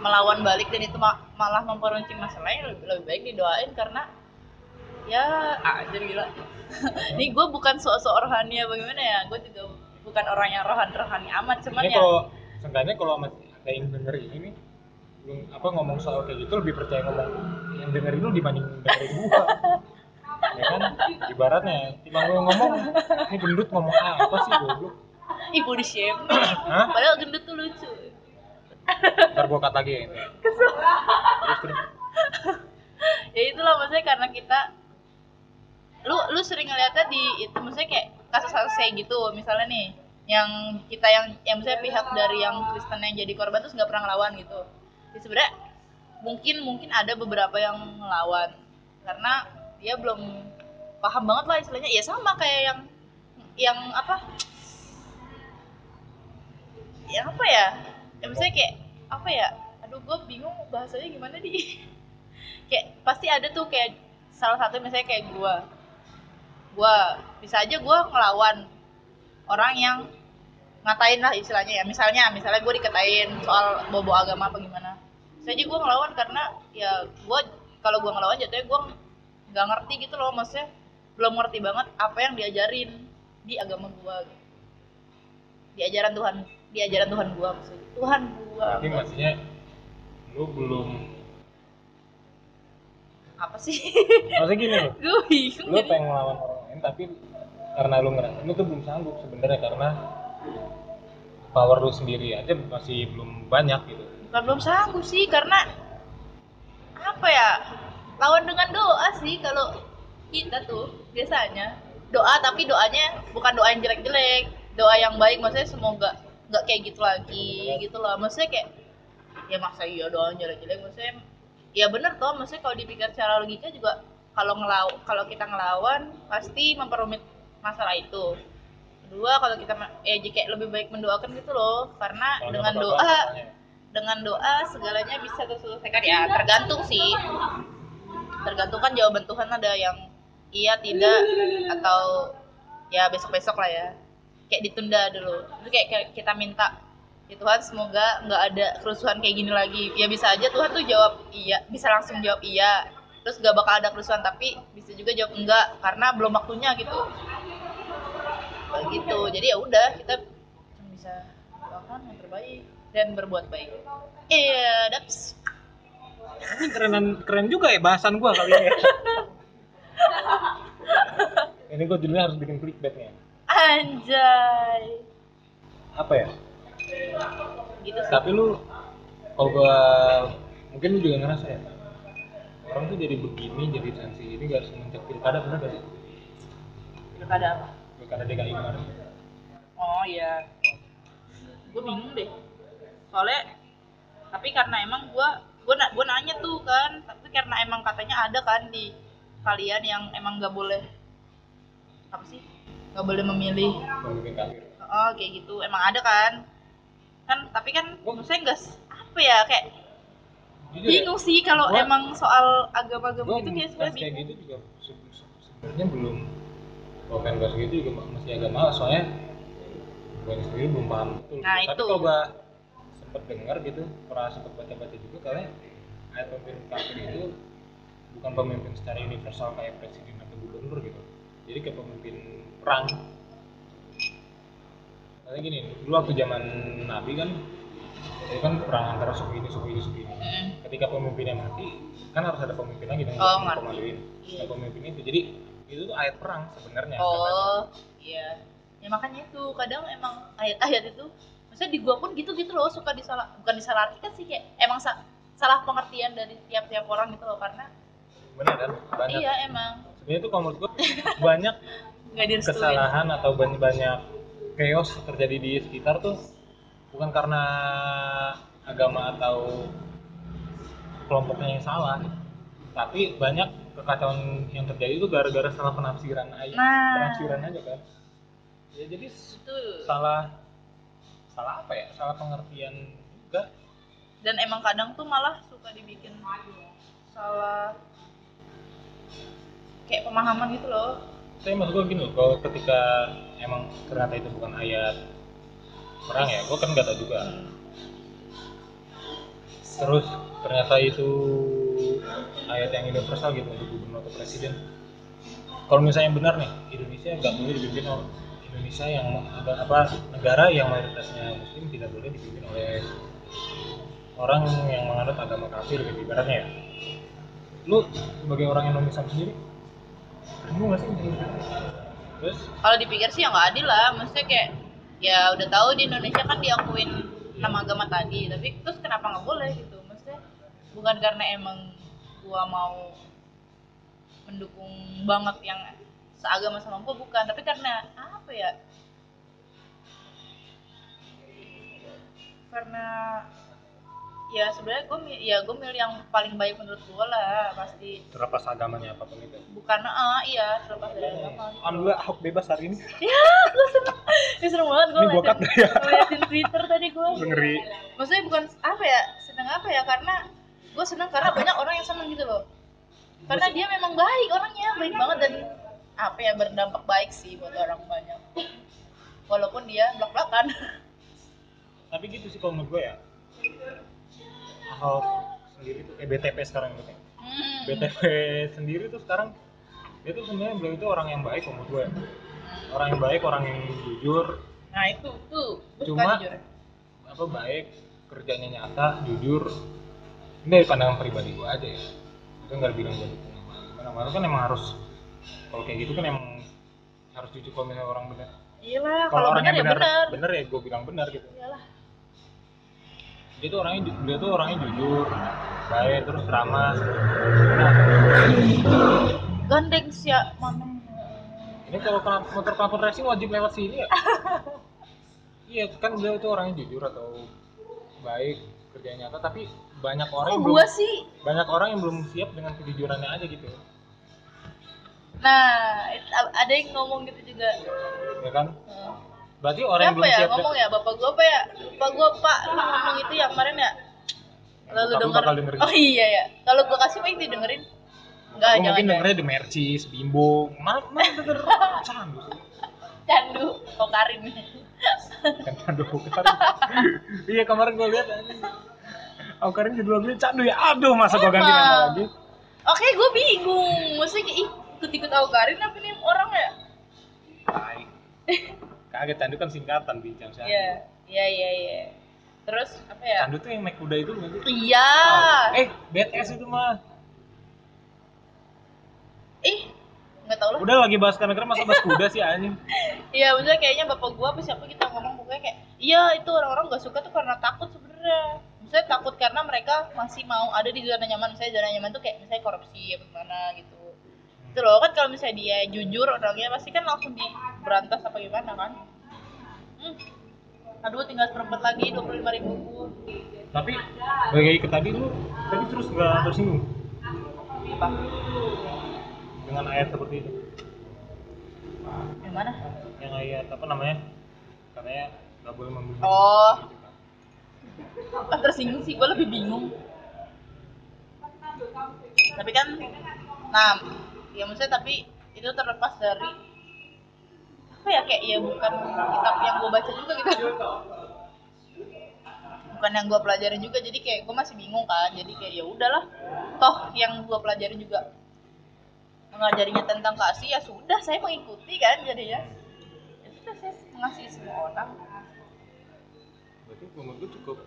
melawan balik dan itu ma- malah memperuncing masalahnya lebih, lebih baik didoain karena ya ajar gila. [laughs] Ini gue bukan sok-sok rohani ya bagaimana ya gue juga bukan orang yang rohani rohani amat cuman ini ya kalau seenggaknya kalau sama kayak yang denger ini belum apa ngomong soal kayak gitu lebih percaya ngomong yang dengerin lu dibanding dengerin gua. [laughs] Ya kan? Ibaratnya timbang lu ngomong ini gendut ngomong apa sih goblok [laughs] ih body shame padahal gendut tuh lucu. Ntar gua kata lagi ya ini. Terus terus. [laughs] Ya itulah maksudnya karena kita lu lu sering ngeliatnya di itu maksudnya kayak kasus-kasus kayak gitu. Misalnya nih yang kita yang yang misalnya pihak dari yang Kristen yang jadi korban terus nggak pernah ngelawan gitu. Ya sebenarnya mungkin mungkin ada beberapa yang ngelawan. Karena dia belum paham banget lah istilahnya. Ya sama kayak yang yang apa yang apa ya? Ya misalnya kayak apa ya? Aduh gue bingung bahasanya gimana di [laughs] kayak pasti ada tuh kayak salah satu misalnya kayak gua. Gua bisa aja gua ngelawan orang yang ngatain lah istilahnya ya. Misalnya misalnya gue dikatain soal bobo agama apa gimana. Bisa aja gue ngelawan karena ya gue kalau gue ngelawan jatuhnya gue nggak ngerti gitu loh. Maksudnya belum ngerti banget apa yang diajarin di agama gue di ajaran Tuhan di ajaran Tuhan gue maksudnya. Tuhan gue tapi maksudnya lu belum apa sih? Maksudnya gini loh. Gue bingung lu jadi. pengen ngelawan orang lain tapi karena lu ngerasa lu tuh belum sanggup sebenarnya karena power lu sendiri aja masih belum banyak gitu. Bukan belum sanggup sih karena apa ya? Lawan dengan doa sih kalau kita tuh biasanya. Doa tapi doanya bukan doa yang jelek-jelek. Doa yang baik maksudnya semoga nggak kayak gitu lagi gitu loh. Maksudnya kayak ya masa iya doa yang jelek-jelek. Maksudnya ya bener toh. Maksudnya kalau dipikir secara logika juga kalau ngelaw kalau kita ngelawan pasti memperumit masalah itu. Kedua kalau kita eh jika lebih baik mendoakan gitu loh. Karena Kalau dengan doa apa-apa, dengan doa segalanya bisa terselesaikan. Ya tergantung sih. Tergantung kan jawaban Tuhan ada yang iya tidak atau ya besok besok lah ya kayak ditunda dulu. Itu kayak, kayak kita minta ya Tuhan semoga nggak ada kerusuhan kayak gini lagi. Ya bisa aja Tuhan tuh jawab iya bisa langsung jawab iya terus gak bakal ada kerusuhan tapi bisa juga jawab enggak karena belum waktunya gitu. Begitu jadi ya udah kita cuma bisa doakan yang terbaik dan berbuat baik. Iya daps. Ini keren keren juga ya bahasan gua kali ya. [laughs] Ini gua judulnya harus bikin clickbait nih anjay. Apa ya? Gitu sih. Tapi lu kalau gua mungkin lu juga ngerasa ya orang tuh jadi begini jadi sensi ini gak semenjak pilkada bener gak sih? Pilkada apa? Pilkada DKI kemarin. Oh iya. Gue bingung deh. Soalnya tapi karena emang gue gue gue nanya tuh kan tapi karena emang katanya ada kan di kalian yang emang nggak boleh apa sih nggak boleh memilih. Pemimpin kafir oh kayak gitu. Emang ada kan? Kan tapi kan maksudnya enggak apa ya kayak Jujur ya, bingung sih kalau emang soal agama-agama gitu kayak sebenarnya kayak gitu juga se- se- sebenarnya belum kalau pengen bahas gitu juga ma- masih agak malas soalnya gue sendiri belum paham. Betul. Nah, tapi itu. kalau gue sempet dengar gitu pernah sempet baca-baca juga katanya ayat pemimpin kafir itu bukan pemimpin secara universal kayak presiden atau gubernur gitu. Jadi kayak pemimpin perang. Karena gini, dulu waktu zaman Nabi kan itu kan perang antara suku ini, suku ini, suku ini Mm. ketika pemimpinnya mati kan harus ada pemimpin lagi dong Oh, komandoin. Nah, pemimpin itu. Jadi itu tuh ayat perang sebenarnya. Oh iya. Ya makanya itu. Kadang emang ayat-ayat itu maksudnya di gua pun gitu gitu loh suka disalah bukan disalahartikan sih kayak emang sa- salah pengertian dari tiap-tiap orang gitu loh karena bener kan? Banyak. Iya emang. Sebenarnya tuh kalau menurut gua banyak [laughs] kesalahan atau banyak banyak chaos terjadi di sekitar tuh bukan karena agama atau kelompoknya yang salah tapi banyak kekacauan yang terjadi itu gara-gara salah penafsiran aja Nah. penafsiran aja kan. Ya jadi itu salah salah apa ya? Salah pengertian juga. Dan emang kadang tuh malah suka dibikin salah kayak pemahaman gitu loh saya maksud gue gini loh kalau ketika emang ternyata itu bukan ayat perang ya gue kan nggak tahu juga. Terus ternyata itu ayat yang universal gitu untuk gubernur atau presiden. Kalau misalnya benar nih Indonesia nggak boleh dipimpin oleh Indonesia yang apa, apa negara yang mayoritasnya muslim tidak boleh dipimpin oleh orang yang menganut agama kafir gitu ibaratnya ya. Lu sebagai orang Indonesia sendiri terus? Kalau dipikir sih ya nggak adil lah. Maksudnya kayak ya udah tahu di Indonesia kan diakuin nama agama tadi. Tapi terus kenapa nggak boleh gitu? Maksudnya bukan karena emang gua mau mendukung banget yang seagama sama gua bukan. Tapi karena apa ya? Karena ya sebenarnya gue ya gue milih yang paling baik menurut gue lah pasti. Terlepas agamanya apa pun itu. Bukan ah iya terlepas dari agama. Alhamdulillah Ahok bebas hari ini. [laughs] Ya gue seneng. Ya seneng banget gue Ini gak ya? [laughs] ngeliatin twitter tadi gue ngeri. Maksudnya bukan apa ya seneng apa ya karena gue seneng karena banyak orang yang seneng gitu loh. Karena dia memang baik orangnya baik banget dan apa ya berdampak baik sih buat orang banyak. Walaupun dia belak belakan [laughs] tapi gitu sih kalau menurut gue ya Ahok sendiri tuh eh BTP sekarang gitu. Ya. hmm. BTP sendiri tuh sekarang dia tuh sebenarnya beliau itu orang yang baik menurut gue. Ya. orang yang baik orang yang jujur. Nah itu tuh Cuma- jujur? apa baik kerjanya nyata jujur. Ini dari pandangan pribadi gue aja ya. Itu nggak bilang gue sama gimana malah kan emang harus kalau kayak gitu kan emang harus jujur kalau misalnya orang benar iyalah kalau kalau orangnya benar ya benar benar benar ya gue bilang benar gitu. Iyalah dia tuh orangnya dia tuh orangnya jujur baik terus ramah nah gandeng sih ya ini kalau motor knalpot racing wajib lewat sini ya? [laughs] Iya kan beliau itu orangnya jujur atau baik kerjanya nyata tapi banyak orang kok yang gua belum sih? banyak orang yang belum siap dengan kejujurannya aja gitu. Nah ada yang ngomong gitu juga. Ya kan? Hmm. Berarti orang yang belum ya? siap ngomong ya bapak gua apa ya? Bapak gua pak lu ngomong itu yang kemarin ya? Lalu denger oh iya ya kalau gua kasih paling didengerin. Enggak jangan mungkin dengernya The Mercis, Bimbo, mana mana denger. [laughs] Candu. Candu. Oh Karin. Kan candu bukan. [laughs] iya kemarin gua lihat anjing. Aku Karin judul lagunya candu ya. Aduh, masa gua ganti nama lagi. oke gua bingung. Maksudnya ikut-ikut aku Karin apa nih orang ya. Kaget candu kan singkatan bincang sih. iya iya iya iya terus apa ya Candu tuh yang naik kuda itu nggak sih? iya Eh, BTS itu mah. ih nggak tahu lah Udah lagi bahas negara masa bahas kuda sih anjing. [laughs] Iya, maksudnya kayaknya bapak gua apa siapa kita ngomong pokoknya kayak iya itu orang-orang gak suka tuh karena takut sebenarnya. Misalnya takut karena mereka masih mau ada di zona nyaman. Misalnya zona nyaman tuh kayak misalnya korupsi apa gimana gitu. Itu loh kan kalau misalnya dia jujur orangnya pasti kan langsung diberantas apa gimana kan. Hmm. Aduh tinggal seperempat lagi dua puluh lima ribu. Tapi bagi ke tadi lu tadi terus nggak tersinggung dengan ayat seperti itu. Yang mana? yang ayat apa namanya katanya nggak boleh membunuh Oh. Ah, tersinggung sih, gue lebih bingung. Tapi kan, nah, ya maksudnya tapi itu terlepas dari apa ya kayak ya bukan kitab yang gue baca juga gitu. Bukan yang gue pelajarin juga, jadi kayak gue masih bingung kan. Jadi kayak ya udahlah, toh yang gue pelajarin juga mengajarinya tentang kasih ya sudah saya mengikuti kan jadinya. Ya sudah saya mengasihi semua orang. berarti menurut gue cukup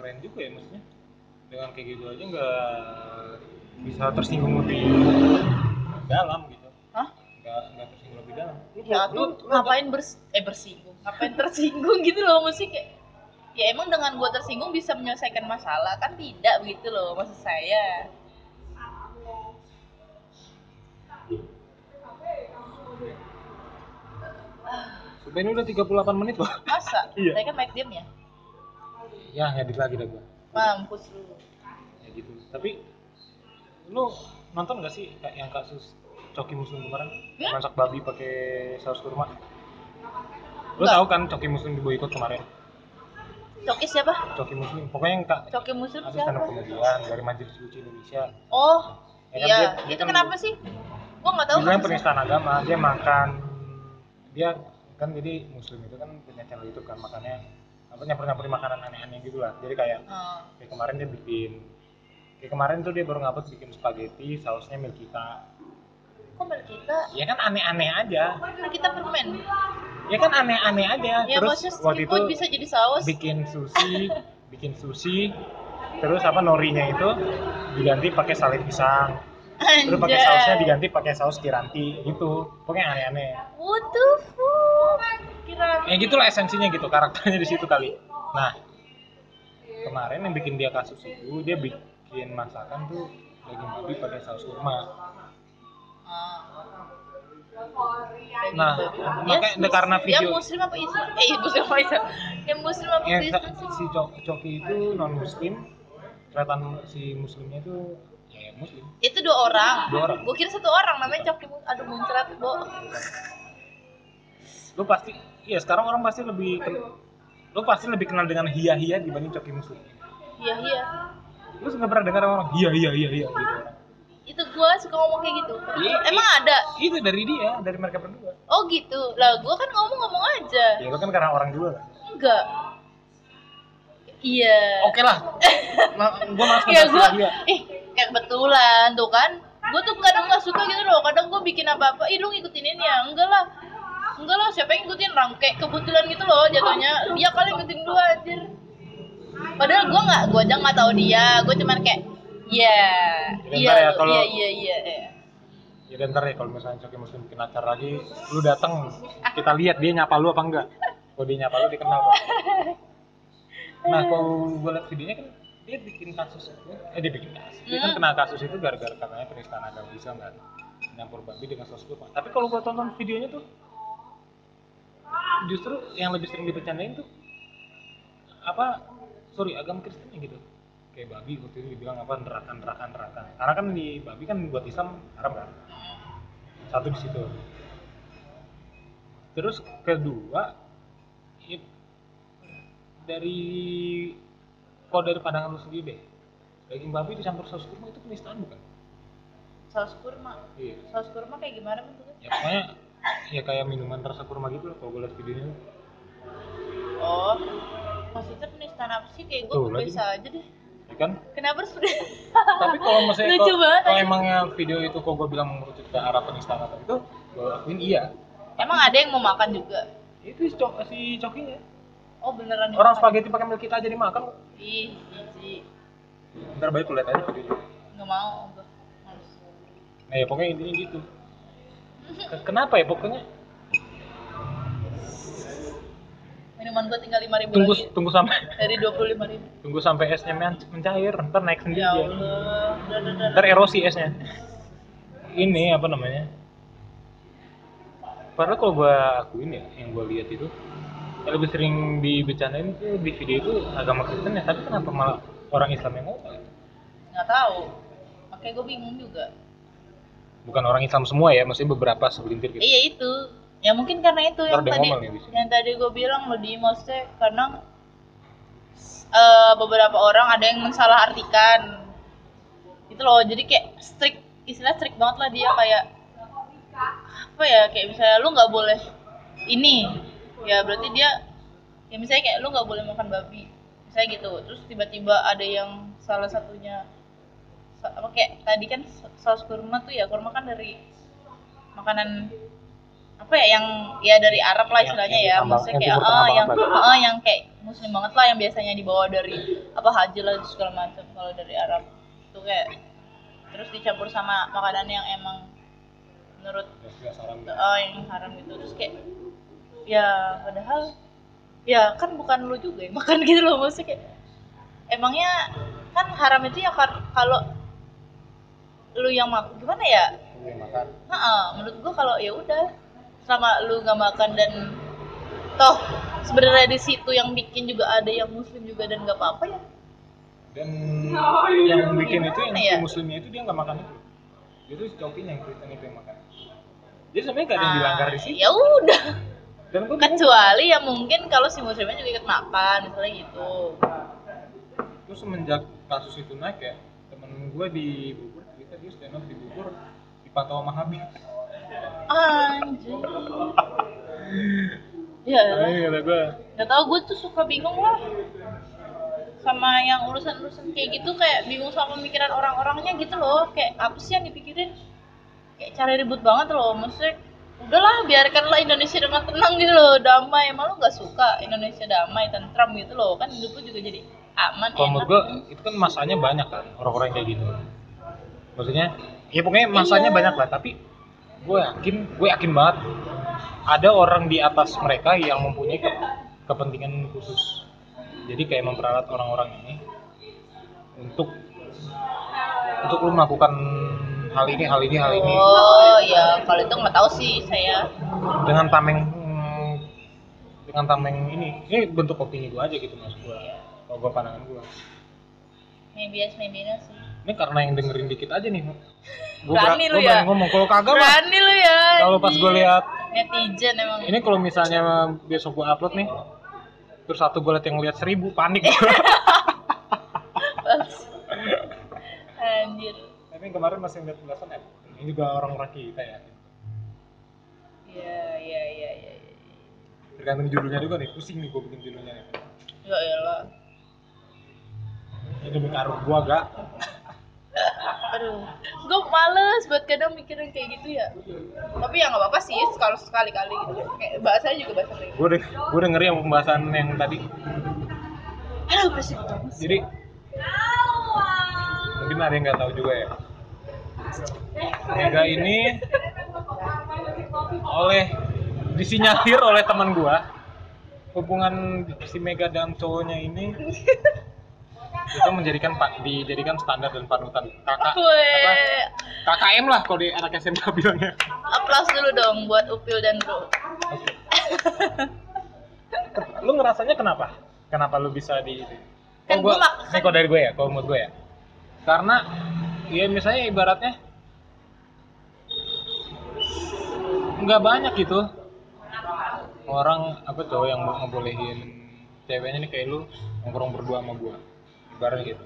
keren juga ya maksudnya dengan kayak gitu aja nggak bisa tersinggung lebih dalam gitu Lu- ya lu- tuh lu- ngapain bers eh bersinggung? Ngapain tersinggung gitu loh mesti kayak ya emang dengan gua tersinggung bisa menyelesaikan masalah? Kan tidak begitu loh maksud saya. Sumpah ini udah 38 menit loh masa? [laughs] Iya. saya kan baik diam ya ya ngedit lagi dah gua. Mampus lu. Ya gitu. Tapi lu nonton gak sih kayak yang kasus coki muslim kemarin. Ya. masak babi pakai saus kurma. Lu Enggak. tahu kan coki muslim diboikot kemarin? Coki siapa? Coki muslim pokoknya yang kak coki muslim ada siapa up komedian dari majelis lucu Indonesia. Oh Ya kan, iya. dia- dia itu kan- kenapa sih? Gua nggak tahu. Dia penistaan agama dia makan. Dia kan jadi muslim itu kan punya channel YouTube kan makannya apa nyampur nyampurin makanan aneh-aneh gitu lah. Jadi kayak Oh. kayak kemarin dia bikin kayak kemarin tuh dia baru ngupload bikin spaghetti sausnya milk kita kok menurut kita. Ya kan aneh-aneh aja. Kita permen. Ya kan aneh-aneh aja. Ya terus waktu itu bisa jadi saus. bikin sushi bikin sushi terus apa norinya itu diganti pakai salad pisang. Terus pakai Anjay. sausnya diganti pakai saus kiranti gitu. Pokoknya aneh-aneh. What the fuck? Kira ya gitulah esensinya gitu karakternya di situ kali. Nah kemarin yang bikin dia kasus itu dia bikin masakan tuh daging babi pakai saus kurma. Nah, makanya karena Yang video- muslim apa Islam? Eh, muslim apa Islam? Yang muslim apa yang Kristen sih? si Cok- coki itu non muslim kelihatan si muslimnya itu ya muslim Itu dua orang. Dua orang. Gue kira satu orang namanya Coki. Aduh muncrat, Bo. lu pasti iya sekarang orang pasti lebih lu pasti lebih kenal dengan hia hia dibanding coki muslim Iya, iya. lu nggak pernah dengar orang hia hia hia hia gitu Itu gue suka ngomong kayak gitu. Iya, Emang ada? itu dari dia dari mereka berdua. Oh gitu. Lah, gue kan ngomong-ngomong aja. ya kan karena orang juga kan? Enggak. Iya. oke lah. Ma- [laughs] gua malas ya ngebahas gue dia. ih kayak kebetulan tuh kan. Gue tuh kadang nggak suka gitu loh. Kadang gue bikin apa apa ih lu ngikutin ini ya? Enggak lah. Enggak lah siapa yang ngikutin? Orang kayak kebetulan gitu loh jatuhnya. Dia kali ngikutin gue anjir. Padahal gue nggak gue aja nggak tahu dia. Gue cuman kayak iya. Ya, iya ntar ya, iya iya iya iya. ya dan ntar ya kalau misalnya coki muslim bikin acara lagi lu datang kita lihat dia nyapa lu apa enggak. Kalau dia nyapa lu dikenal kok nah kalau gue liat videonya kan dia bikin kasus itu eh dia bikin kasus. Dia kan Hmm. kena kasus itu gara-gara katanya penistaan agama bisa nggak nyampur babi dengan saus kurma tapi kalau gue tonton videonya tuh justru yang lebih sering dibercandain tuh apa sorry agama Kristen gitu kayak babi waktu itu dibilang apa neraka neraka neraka. Karena kan di babi kan buat Islam haram kan? Satu di situ. Terus kedua it, dari kalau dari pandangan lu sendiri deh daging babi dicampur saus kurma itu penistaan bukan? Saus kurma? Iya. Saus kurma kayak gimana bentuknya ya pokoknya ya kayak minuman rasa kurma gitu loh kalau gue liat videonya. Oh maksudnya penistaan apa sih? Kayak gue biasa aja deh kan kenapa harus [laughs] tapi kalau misalnya Lucu kalau, banget, kalau emangnya video itu kok gue bilang mengerucut ke arah penistaan atau itu gue akuin iya. Emang ada yang mau makan juga? Itu si, cok, si cokinya oh beneran orang dimakan? spaghetti pakai milk kita aja dimakan ih jijik. Ntar baik lihat aja videonya nggak mau gue Males. nah ya pokoknya intinya gitu. Ke- kenapa ya pokoknya minuman gue tinggal lima ribu tunggu lagi. tunggu sampai dari dua puluh lima ribu. Tunggu sampai esnya men- mencair ntar naik sendiri ya allah. Udah, udah. ntar erosi esnya. Ini apa namanya? Padahal kalau gue akuin ya yang gue lihat itu yang lebih sering dibicarain itu di video itu agama Kristen ya tapi kenapa malah orang Islam yang ngomong? Ya? nggak tahu. Makanya gue bingung juga. Bukan orang Islam semua ya maksudnya beberapa segelintir gitu. Iya itu ya mungkin karena itu yang Ntar dia tadi di sini. yang tadi gue bilang lebih maksudnya karena eh, beberapa orang ada yang mensalah artikan itu loh jadi kayak strict istilah strict banget lah dia kayak apa ya kayak misalnya lu nggak boleh ini. Ya berarti dia ya misalnya kayak lu nggak boleh makan babi. Misalnya gitu terus tiba-tiba ada yang salah satunya sa- apa kayak tadi kan saus kurma tuh ya kurma kan dari makanan apa ya yang ya dari Arab lah istilahnya yang ya maksudnya yang kayak ah yang ah yang kayak muslim banget lah yang biasanya dibawa dari apa haji lah segala macam. Kalau dari Arab itu kayak terus dicampur sama makanan yang emang menurut oh yang haram gitu. Terus kayak ya padahal ya kan bukan lu juga yang [laughs] makan gitu loh maksudnya kayak emangnya kan haram itu ya kalau lu yang makan gimana ya? Makan. Nah, menurut gua kalau ya udah selama lu nggak makan dan toh sebenarnya di situ yang bikin juga ada yang muslim juga dan nggak apa-apa ya Dan yang bikin itu yang ya? muslimnya itu dia nggak makan itu. Jadi si cokinya yang Kristen itu yang makan. Jadi sebenarnya nggak ada yang dilanggar di Ah, situ. ya udah Dan gue kecuali ya mungkin kalau si muslimnya juga ikut makan misalnya gitu terus semenjak kasus itu naik ya temen gue di Bogor cerita dia stand up di Bogor dipantau sama Habib anjir ya Iya. Kata gue nggak tahu gue tuh suka bingung lah. Sama yang urusan-urusan kayak gitu kayak bingung sama pemikiran orang-orangnya gitu loh. Kayak apa sih yang dipikirin? Kayak cara ribut banget loh maksudnya. Udahlah biarkanlah Indonesia dengan tenang gitu loh damai. Emang lu nggak suka Indonesia damai tentram gitu loh? Kan hidup juga jadi aman kalau menurut gue itu kan masanya banyak kan orang-orang kayak gitu. Maksudnya ya pokoknya masanya Iya. banyak lah tapi gue yakin gue yakin banget ada orang di atas mereka yang mempunyai ke- kepentingan khusus. Jadi kayak memperalat orang-orang ini untuk untuk lu melakukan hal ini hal ini hal ini. Oh ya kalau itu nggak tahu sih saya. Dengan tameng hmm, dengan tameng ini ini bentuk opini gue aja gitu maksud gue kalau gue pandangan gue maybe yes maybe no sih ini karena yang dengerin dikit aja nih gue Berani lu ya? ngomong kalau kagak mah berani lu ya kalau pas gue lihat netizen emang ini kalau misalnya besok gue upload nih terus satu gue liat yang lihat seribu panik gua. [laughs] Anjir. tapi kemarin masih ngeliat belasan ya ini juga orang-orang kita ya Iya, iya, iya, iya. iya. tergantung judulnya juga nih pusing nih gue bikin judulnya nih Ya elah. ini demi karung gue gak Aduh. Gue males buat kadang mikirin kayak gitu ya. Tapi ya nggak apa-apa sih kalau sekali-kali gitu. Kayak bahasanya juga bahasa Inggris. gue udah gue ngeri sama pembahasan yang tadi Aduh, berisik banget. jadi mungkin ada yang nggak tahu juga ya Mega ini oleh disinyalir oleh teman gua hubungan si Mega dan cowoknya ini itu menjadikan pak dijadikan standar dan panutan. Kakak apa? Weh, KKM lah kalau di anak SMK bilangnya. Aplaus dulu dong buat Upil dan Bro. Oke. lu ngerasanya kenapa? Kenapa lu bisa di Kan Oh, gua, gua ini kalau dari gue ya kalau menurut gue ya. Karena ya misalnya ibaratnya nggak banyak gitu. Orang apa cowok yang mau ngebolehin ceweknya nih kayak lu nongkrong berdua sama gua ibaratnya gitu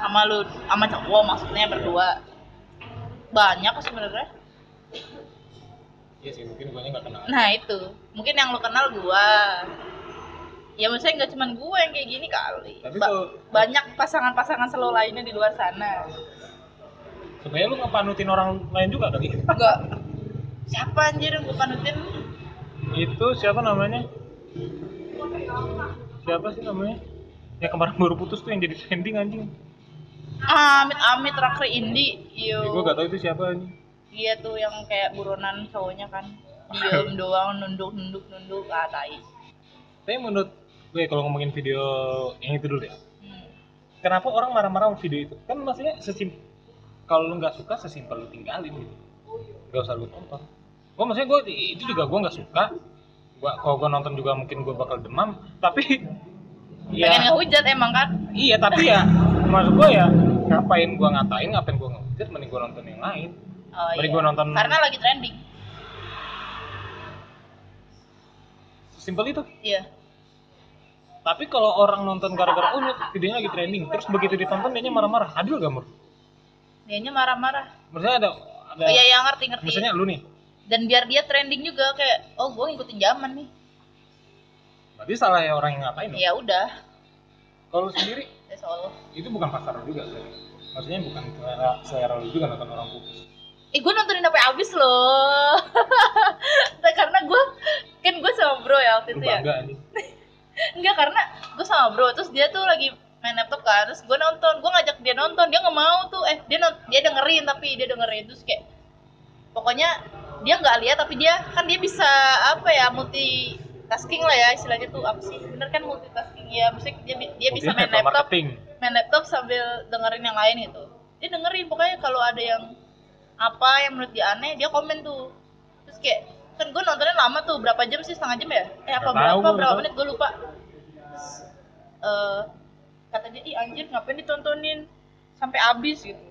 Sama lu, sama cowok maksudnya berdua. Banyak kok sebenarnya. iya sih mungkin gue nggak kenal Nah itu, mungkin yang lu kenal gua. Ya maksudnya nggak cuman gua yang kayak gini kali. Tapi Ba- kalau- banyak pasangan-pasangan selo lainnya di luar sana. sebenarnya lu ngepanutin orang lain juga kali Enggak. Siapa anjir yang gua panutin? itu siapa namanya siapa sih namanya yang kemarin baru putus tuh yang jadi trending anjing Amit Amit Rakri Indi. Yo. ya, gue gak tau itu siapa anjing Iya tuh yang kayak buronan cowoknya kan. Diem [laughs] doang nunduk nunduk nunduk ah tai. tapi menurut gue kalau ngomongin video yang itu dulu ya Hmm. kenapa orang marah-marah sama video itu kan maksudnya sesim kalau lu nggak suka sesimpel lu tinggalin gitu gak usah lu tonton gue maksudnya gue itu juga gue nggak suka gua kalau gue nonton juga mungkin gue bakal demam tapi Pengen ya ngehujat emang kan? iya tapi ya maksud gue ya ngapain gue ngatain ngapain gue ngehujat mending gue nonton yang lain. Oh, Mending iya. gua nonton- Karena lagi trending. simpel itu. Iya. Tapi kalau orang nonton gara-gara oh videonya lagi trending terus begitu ditonton dia marah-marah adil gak menurut dianya marah-marah. Maksudnya ada ada oh iya ya ngerti ngerti. misalnya lu nih. Dan biar dia trending juga kayak oh gue ngikutin zaman nih berarti salah ya orang yang ngapain dong? ya udah kalau sendiri [laughs] that's all itu bukan pasar juga kan? maksudnya bukan selera, selera lu juga nonton orang putus Eh gue nontonin sampai habis loh. [laughs] Karena gue kan gue sama bro ya waktu lu itu ya. bangga anjing [laughs] Enggak karena gue sama bro terus dia tuh lagi main laptop kan terus gue nonton gue ngajak dia nonton dia nggak mau tuh eh dia dia dengerin tapi dia dengerin terus kayak pokoknya dia nggak lihat tapi dia kan dia bisa apa ya multitasking lah ya istilahnya tuh apa sih? Bener kan multitasking? Ya mesti dia dia bisa main Maksudnya laptop marketing. main laptop sambil dengerin yang lain gitu. Dia dengerin pokoknya kalau ada yang apa yang menurut dia aneh dia komen tuh. Terus kayak kan gue nontonnya lama tuh berapa jam sih? Setengah jam ya? Eh apa Nggak berapa tahu, berapa tahu. menit? Gue lupa. Terus eh kata dia ih anjir ngapain ditontonin? Sampai habis gitu.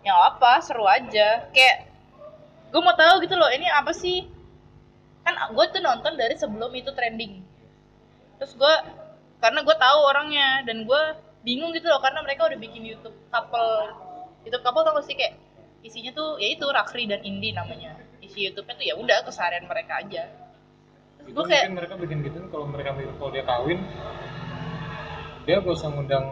Ya apa seru aja. Kayak gue mau tahu gitu loh ini apa sih kan gue tuh nonton dari sebelum itu trending. Terus gue karena gue tahu orangnya dan gue bingung gitu loh karena mereka udah bikin YouTube couple YouTube couple tau gak sih kayak isinya tuh ya itu Rakri dan Indi namanya. Isi YouTube-nya tuh ya udah keseharian mereka aja. Terus gue kayak mungkin mereka bikin gitu kalau mereka kalau dia kawin dia gak usah ngundang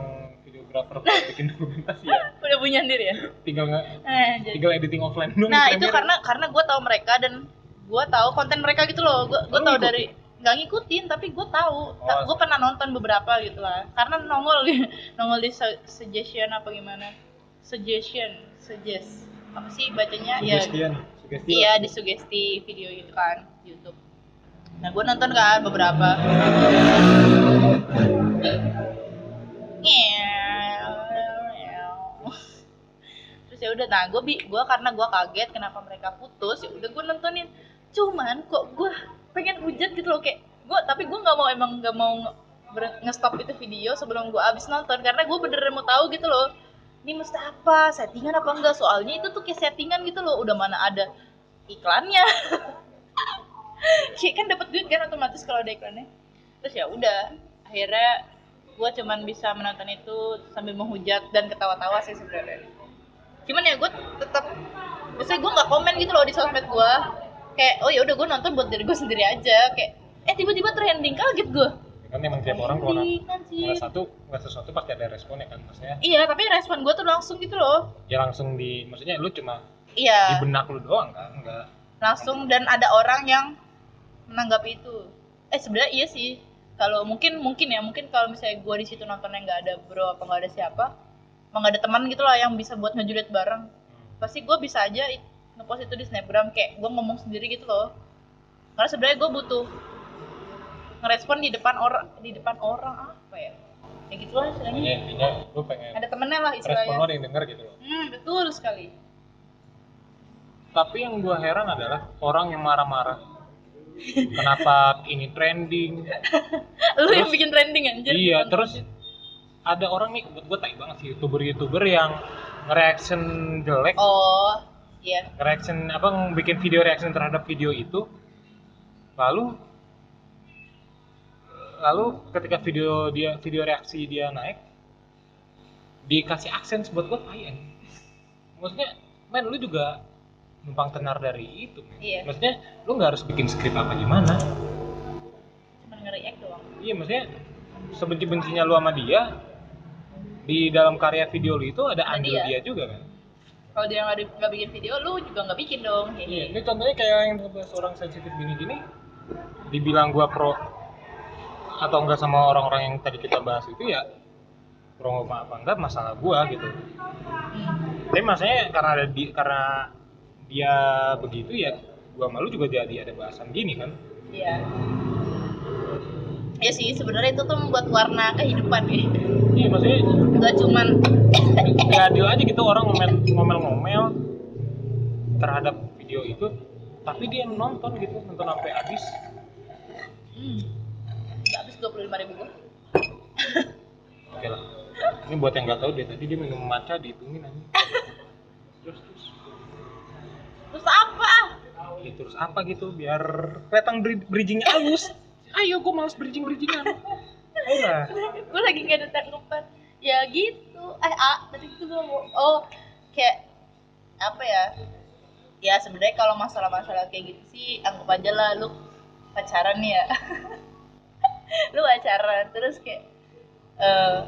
videografer buat bikin dokumentasi ya. [laughs] Udah punya sendiri ya? Tinggal nggak eh, tinggal editing offline doang nah itu karena karena gue tahu mereka dan gue tahu konten mereka gitu loh. Gue gue tahu dari nggak ngikutin tapi gue tahu. Oh, gue pernah nonton beberapa gitu lah. Karena nongol [laughs] nongol di su- suggestion apa gimana? Suggestion suggest. Apa sih bacanya? Ya sugestian sugesti iya di sugesti video gitu kan YouTube. Nah gue nonton kan beberapa. Terus ya udah nah gue bi gue karena gue kaget kenapa mereka putus ya udah gue nontonin cuman kok gue pengen hujat gitu loh kayak gue tapi gue nggak mau emang nggak mau nge-stop itu video sebelum gue abis nonton karena gue bener-bener mau tahu gitu loh ini mesti apa settingan apa enggak soalnya itu tuh kayak settingan gitu loh udah mana ada iklannya. [laughs] Kayak kan dapat duit kan otomatis kalau ada iklannya. Terus ya udah akhirnya gue cuman bisa menonton itu sambil menghujat dan ketawa-tawa sih sebenarnya. Cuman ya gue tetap biasanya gue nggak komen gitu loh di sosmed gue kayak oh ya udah gue nonton buat diri gue sendiri aja. Kayak eh tiba-tiba trending kaget gue kan emang tiap orang kalau nggak satu nggak sesuatu pasti ada responnya kan maksudnya. Iya tapi respon gue tuh langsung gitu loh. Ya langsung di maksudnya lu cuma di iya benak lu doang kan nggak. Langsung dan ada orang yang menanggapi itu. Eh sebenarnya iya sih. Kalau mungkin mungkin ya mungkin kalau misalnya gue di situ nontonnya nggak ada bro apa nggak ada siapa nggak ada teman gitu lah yang bisa buat ngejulit bareng. Pasti gue bisa aja ngepost itu di snapgram kayak gue ngomong sendiri gitu loh. Karena sebenarnya gue butuh ngerespon di depan orang di depan orang apa ya? Ya gitu lah istilahnya. Intinya lu pengen ada temennya lah respon lu istilahnya ada yang denger gitu loh. Hmm betul sekali. Tapi yang gua heran adalah orang yang marah-marah. [laughs] Kenapa ini trending? [laughs] Lu yang Terus- bikin trending anjir. iya terus ada orang nih buat gue tai banget sih youtuber youtuber yang reaction jelek. Oh iya reaction apa bikin video reaction terhadap video itu lalu lalu ketika video dia video reaksi dia naik dikasih aksen buat gue anjing. maksudnya men lu juga numpang tenar dari itu men. Iya. maksudnya lu nggak harus bikin skrip apa gimana cuma nge-react doang iya maksudnya sebenci bencinya lu sama dia di dalam karya video lu itu ada Ada andil dia. dia juga kan kalau dia nggak bikin video lu juga nggak bikin dong Iya, ini ini contohnya kayak yang bahas orang sensitif gini-gini, dibilang gua pro atau enggak sama orang-orang yang tadi kita bahas itu ya pro apa apa enggak masalah gua gitu. Tapi masalahnya karena ada di karena dia begitu ya gua malu juga jadi ada bahasan gini kan. iya ya sih sebenarnya itu tuh membuat warna kehidupan ya. Iya maksudnya nggak cuman. nggak adil aja gitu orang ngomel ngomel-ngomel terhadap video itu tapi dia nonton gitu nonton sampai habis. Hmm, habis dua puluh lima ribu [laughs] oke lah. Ini buat yang nggak tahu deh tadi dia minum matcha dihitungin aja. [laughs] Terus terus. Terus apa? Ya, terus apa gitu biar kelihatan bri- bridgingnya halus ayo gue males bridging bridgingan Ayolah. gue lagi gak ada tanggapan. Ya gitu. Eh ah tadi itu gue mau oh kayak apa ya? Ya sebenarnya kalau masalah-masalah kayak gitu sih anggap aja lah lu pacaran nih ya. [laughs] Lu pacaran terus kayak eh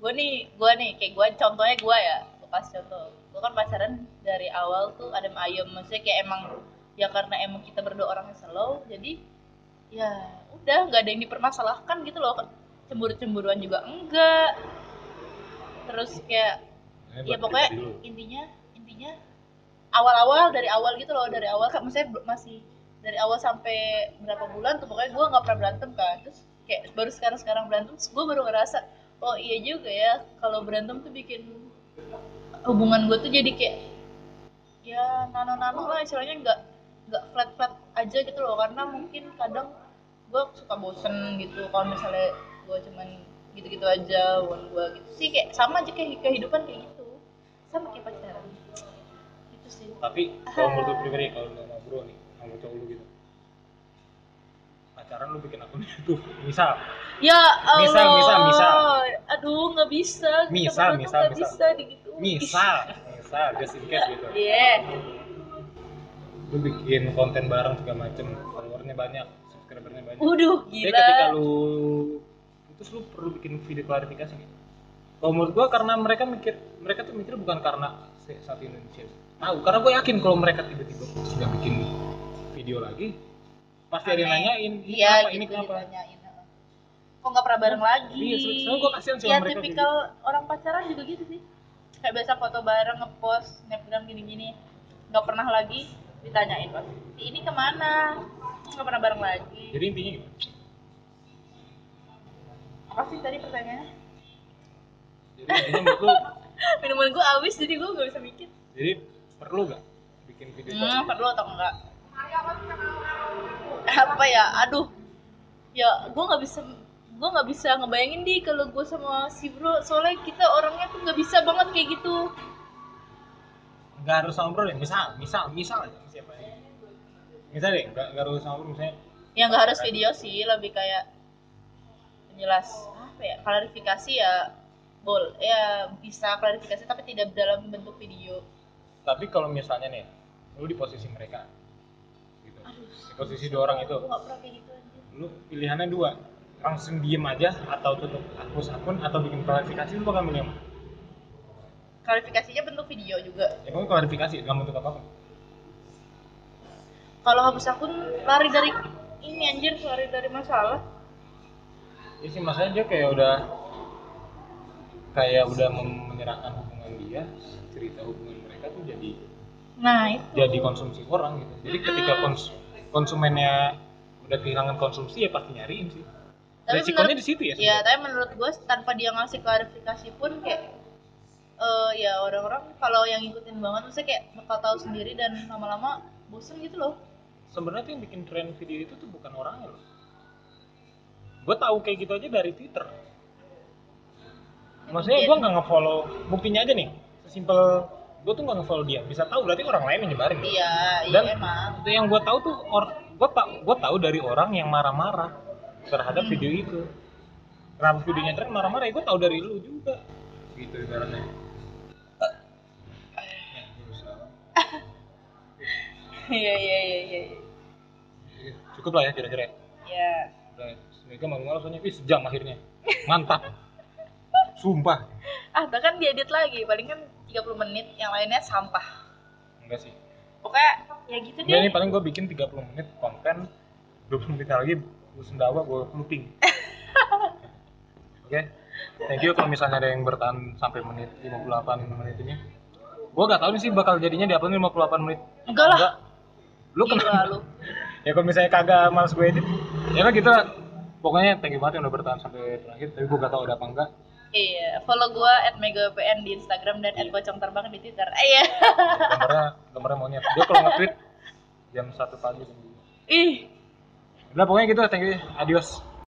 gue nih gue nih kayak gue contohnya gue ya gue kasih contoh. Gue kan pacaran dari awal tuh adem ayem. Maksudnya kayak emang ya karena emang kita berdua orangnya slow jadi ya udah nggak ada yang dipermasalahkan gitu loh. Cemburu cemburuan juga enggak. Terus kayak ya pokoknya intinya intinya awal-awal dari awal gitu loh dari awal kan maksudnya masih dari awal sampai berapa bulan tuh pokoknya gue nggak pernah berantem kan. Terus kayak baru sekarang sekarang berantem gue baru ngerasa oh iya juga ya kalau berantem tuh bikin hubungan gue tuh jadi kayak ya nano-nano lah istilahnya nggak nggak flat-flat aja gitu loh. Karena mungkin kadang gue suka bosen gitu kalau misalnya gue cuman gitu-gitu aja hubungan gue gitu. Sih kayak sama aja kayak kehidupan kayak gitu. Sama kayak pacaran. Gitu sih. Tapi kalau menurut gue pribadi kalau lu ngobrol nih sama cowok lu gitu. Pacaran lu bikin akun YouTube misal. Ya Allah Misal, misal, misal. aduh nggak bisa. Kita Misal, misal, misal. bisa gitu misal misal just in case gitu. Iya. Lu bikin konten bareng segala macem followernya banyak subscribernya banyak. Waduh, gila. ketika lu putus lu perlu bikin video klarifikasi gitu kalau menurut gua karena mereka mikir mereka tuh mikir bukan karena satu Indonesia tahu. Karena gue yakin kalau mereka tiba-tiba sudah bikin video lagi pasti ada yang nanyain ini iya apa gitu ini kenapa? ditanyain kok nggak pernah bareng lagi? Iya, selalu gua kasihan sama ya mereka tipikal orang pacaran juga gitu sih. Kayak biasa foto bareng ngepost snapgram gini-gini. Nggak pernah lagi ditanyain pas ini ke mana nggak pernah bareng lagi. Jadi intinya gimana? Apa sih tadi pertanyaannya? Jadi intinya menurut lu [laughs] minuman gue habis jadi gue nggak bisa mikir. Jadi perlu gak bikin video hmm, perlu atau enggak apa ya? Aduh. Ya gue nggak bisa gue nggak bisa ngebayangin di kalau gue sama si bro. Soalnya kita orangnya tuh nggak bisa banget kayak gitu. Nggak harus sama bro deh. Misal misal misal aja. Siapa aja misal deh nggak harus sama bro misalnya. Ya nggak harus video sih lebih kayak penjelas apa ya klarifikasi ya bol ya bisa klarifikasi tapi tidak dalam bentuk video. Tapi kalau misalnya nih lu di posisi mereka gitu. Aduh. Di posisi dua orang itu gitu lu pilihannya dua langsung diem aja atau tutup hapus akun atau bikin klarifikasi lu bakal milih klarifikasinya bentuk video juga. Ya pokoknya klarifikasi dalam bentuk apa kalau hapus akun lari dari ini anjir lari dari masalah. Ya sih maksudnya dia kayak udah kayak udah menyerahkan hubungan dia cerita hubungan mereka tuh jadi nah itu. jadi konsumsi orang gitu. Jadi ketika kons- konsumennya udah kehilangan konsumsi ya pasti nyariin sih. Tapi resikonya di situ ya ya sebenarnya. tapi menurut gue tanpa dia ngasih klarifikasi pun kayak eh ya orang-orang kalau yang ngikutin banget maksudnya kayak bakal tahu sendiri dan lama-lama bosen gitu loh sebenarnya tuh yang bikin tren video itu tuh bukan orangnya loh. Gue tahu kayak gitu aja dari twitter. Maksudnya gue nggak ngefollow buktinya aja nih sesimpel gue tuh nggak ngefollow dia. Bisa tahu berarti orang lain yang nyebarin. Iya iya Dan- emang. itu yang gue tahu tuh or gue tak gue tahu dari orang yang marah-marah terhadap Hmm. video itu. Kenapa videonya tren marah-marah? Ya gue tahu dari lu juga. Gitu ibaratnya. Ya, [laughs] iya iya iya iya. Ya, cukup lah ya kira-kira ya. ya udah semoga malu-malu soalnya. Wih sejam akhirnya. Mantap. Sumpah. Ah bahkan diedit lagi. Paling kan 30 menit yang lainnya sampah. Enggak sih. Pokoknya ya gitu Enggak deh. ini paling gue bikin 30 menit konten 20 menit lagi gue sendawa gue looping. [laughs] Oke? Thank you kalau misalnya ada yang bertahan sampai menit 58 menit ini. Gue gak tahu nih sih bakal jadinya di upload 58 menit. Enggak lah. Lu Gila kenapa? lu ya kalau misalnya kagak males gue edit ya kan gitu lah. Pokoknya thank you banget yang udah bertahan sampai terakhir tapi gue gak tahu ada apa enggak. Iya, follow gua at megapn di Instagram dan at pocong terbang di Twitter. Eh, Iya. gambarnya gambarnya monyet. Dia kalau nge-tweet jam satu pagi. Ih, udah pokoknya gitu thank you. Adios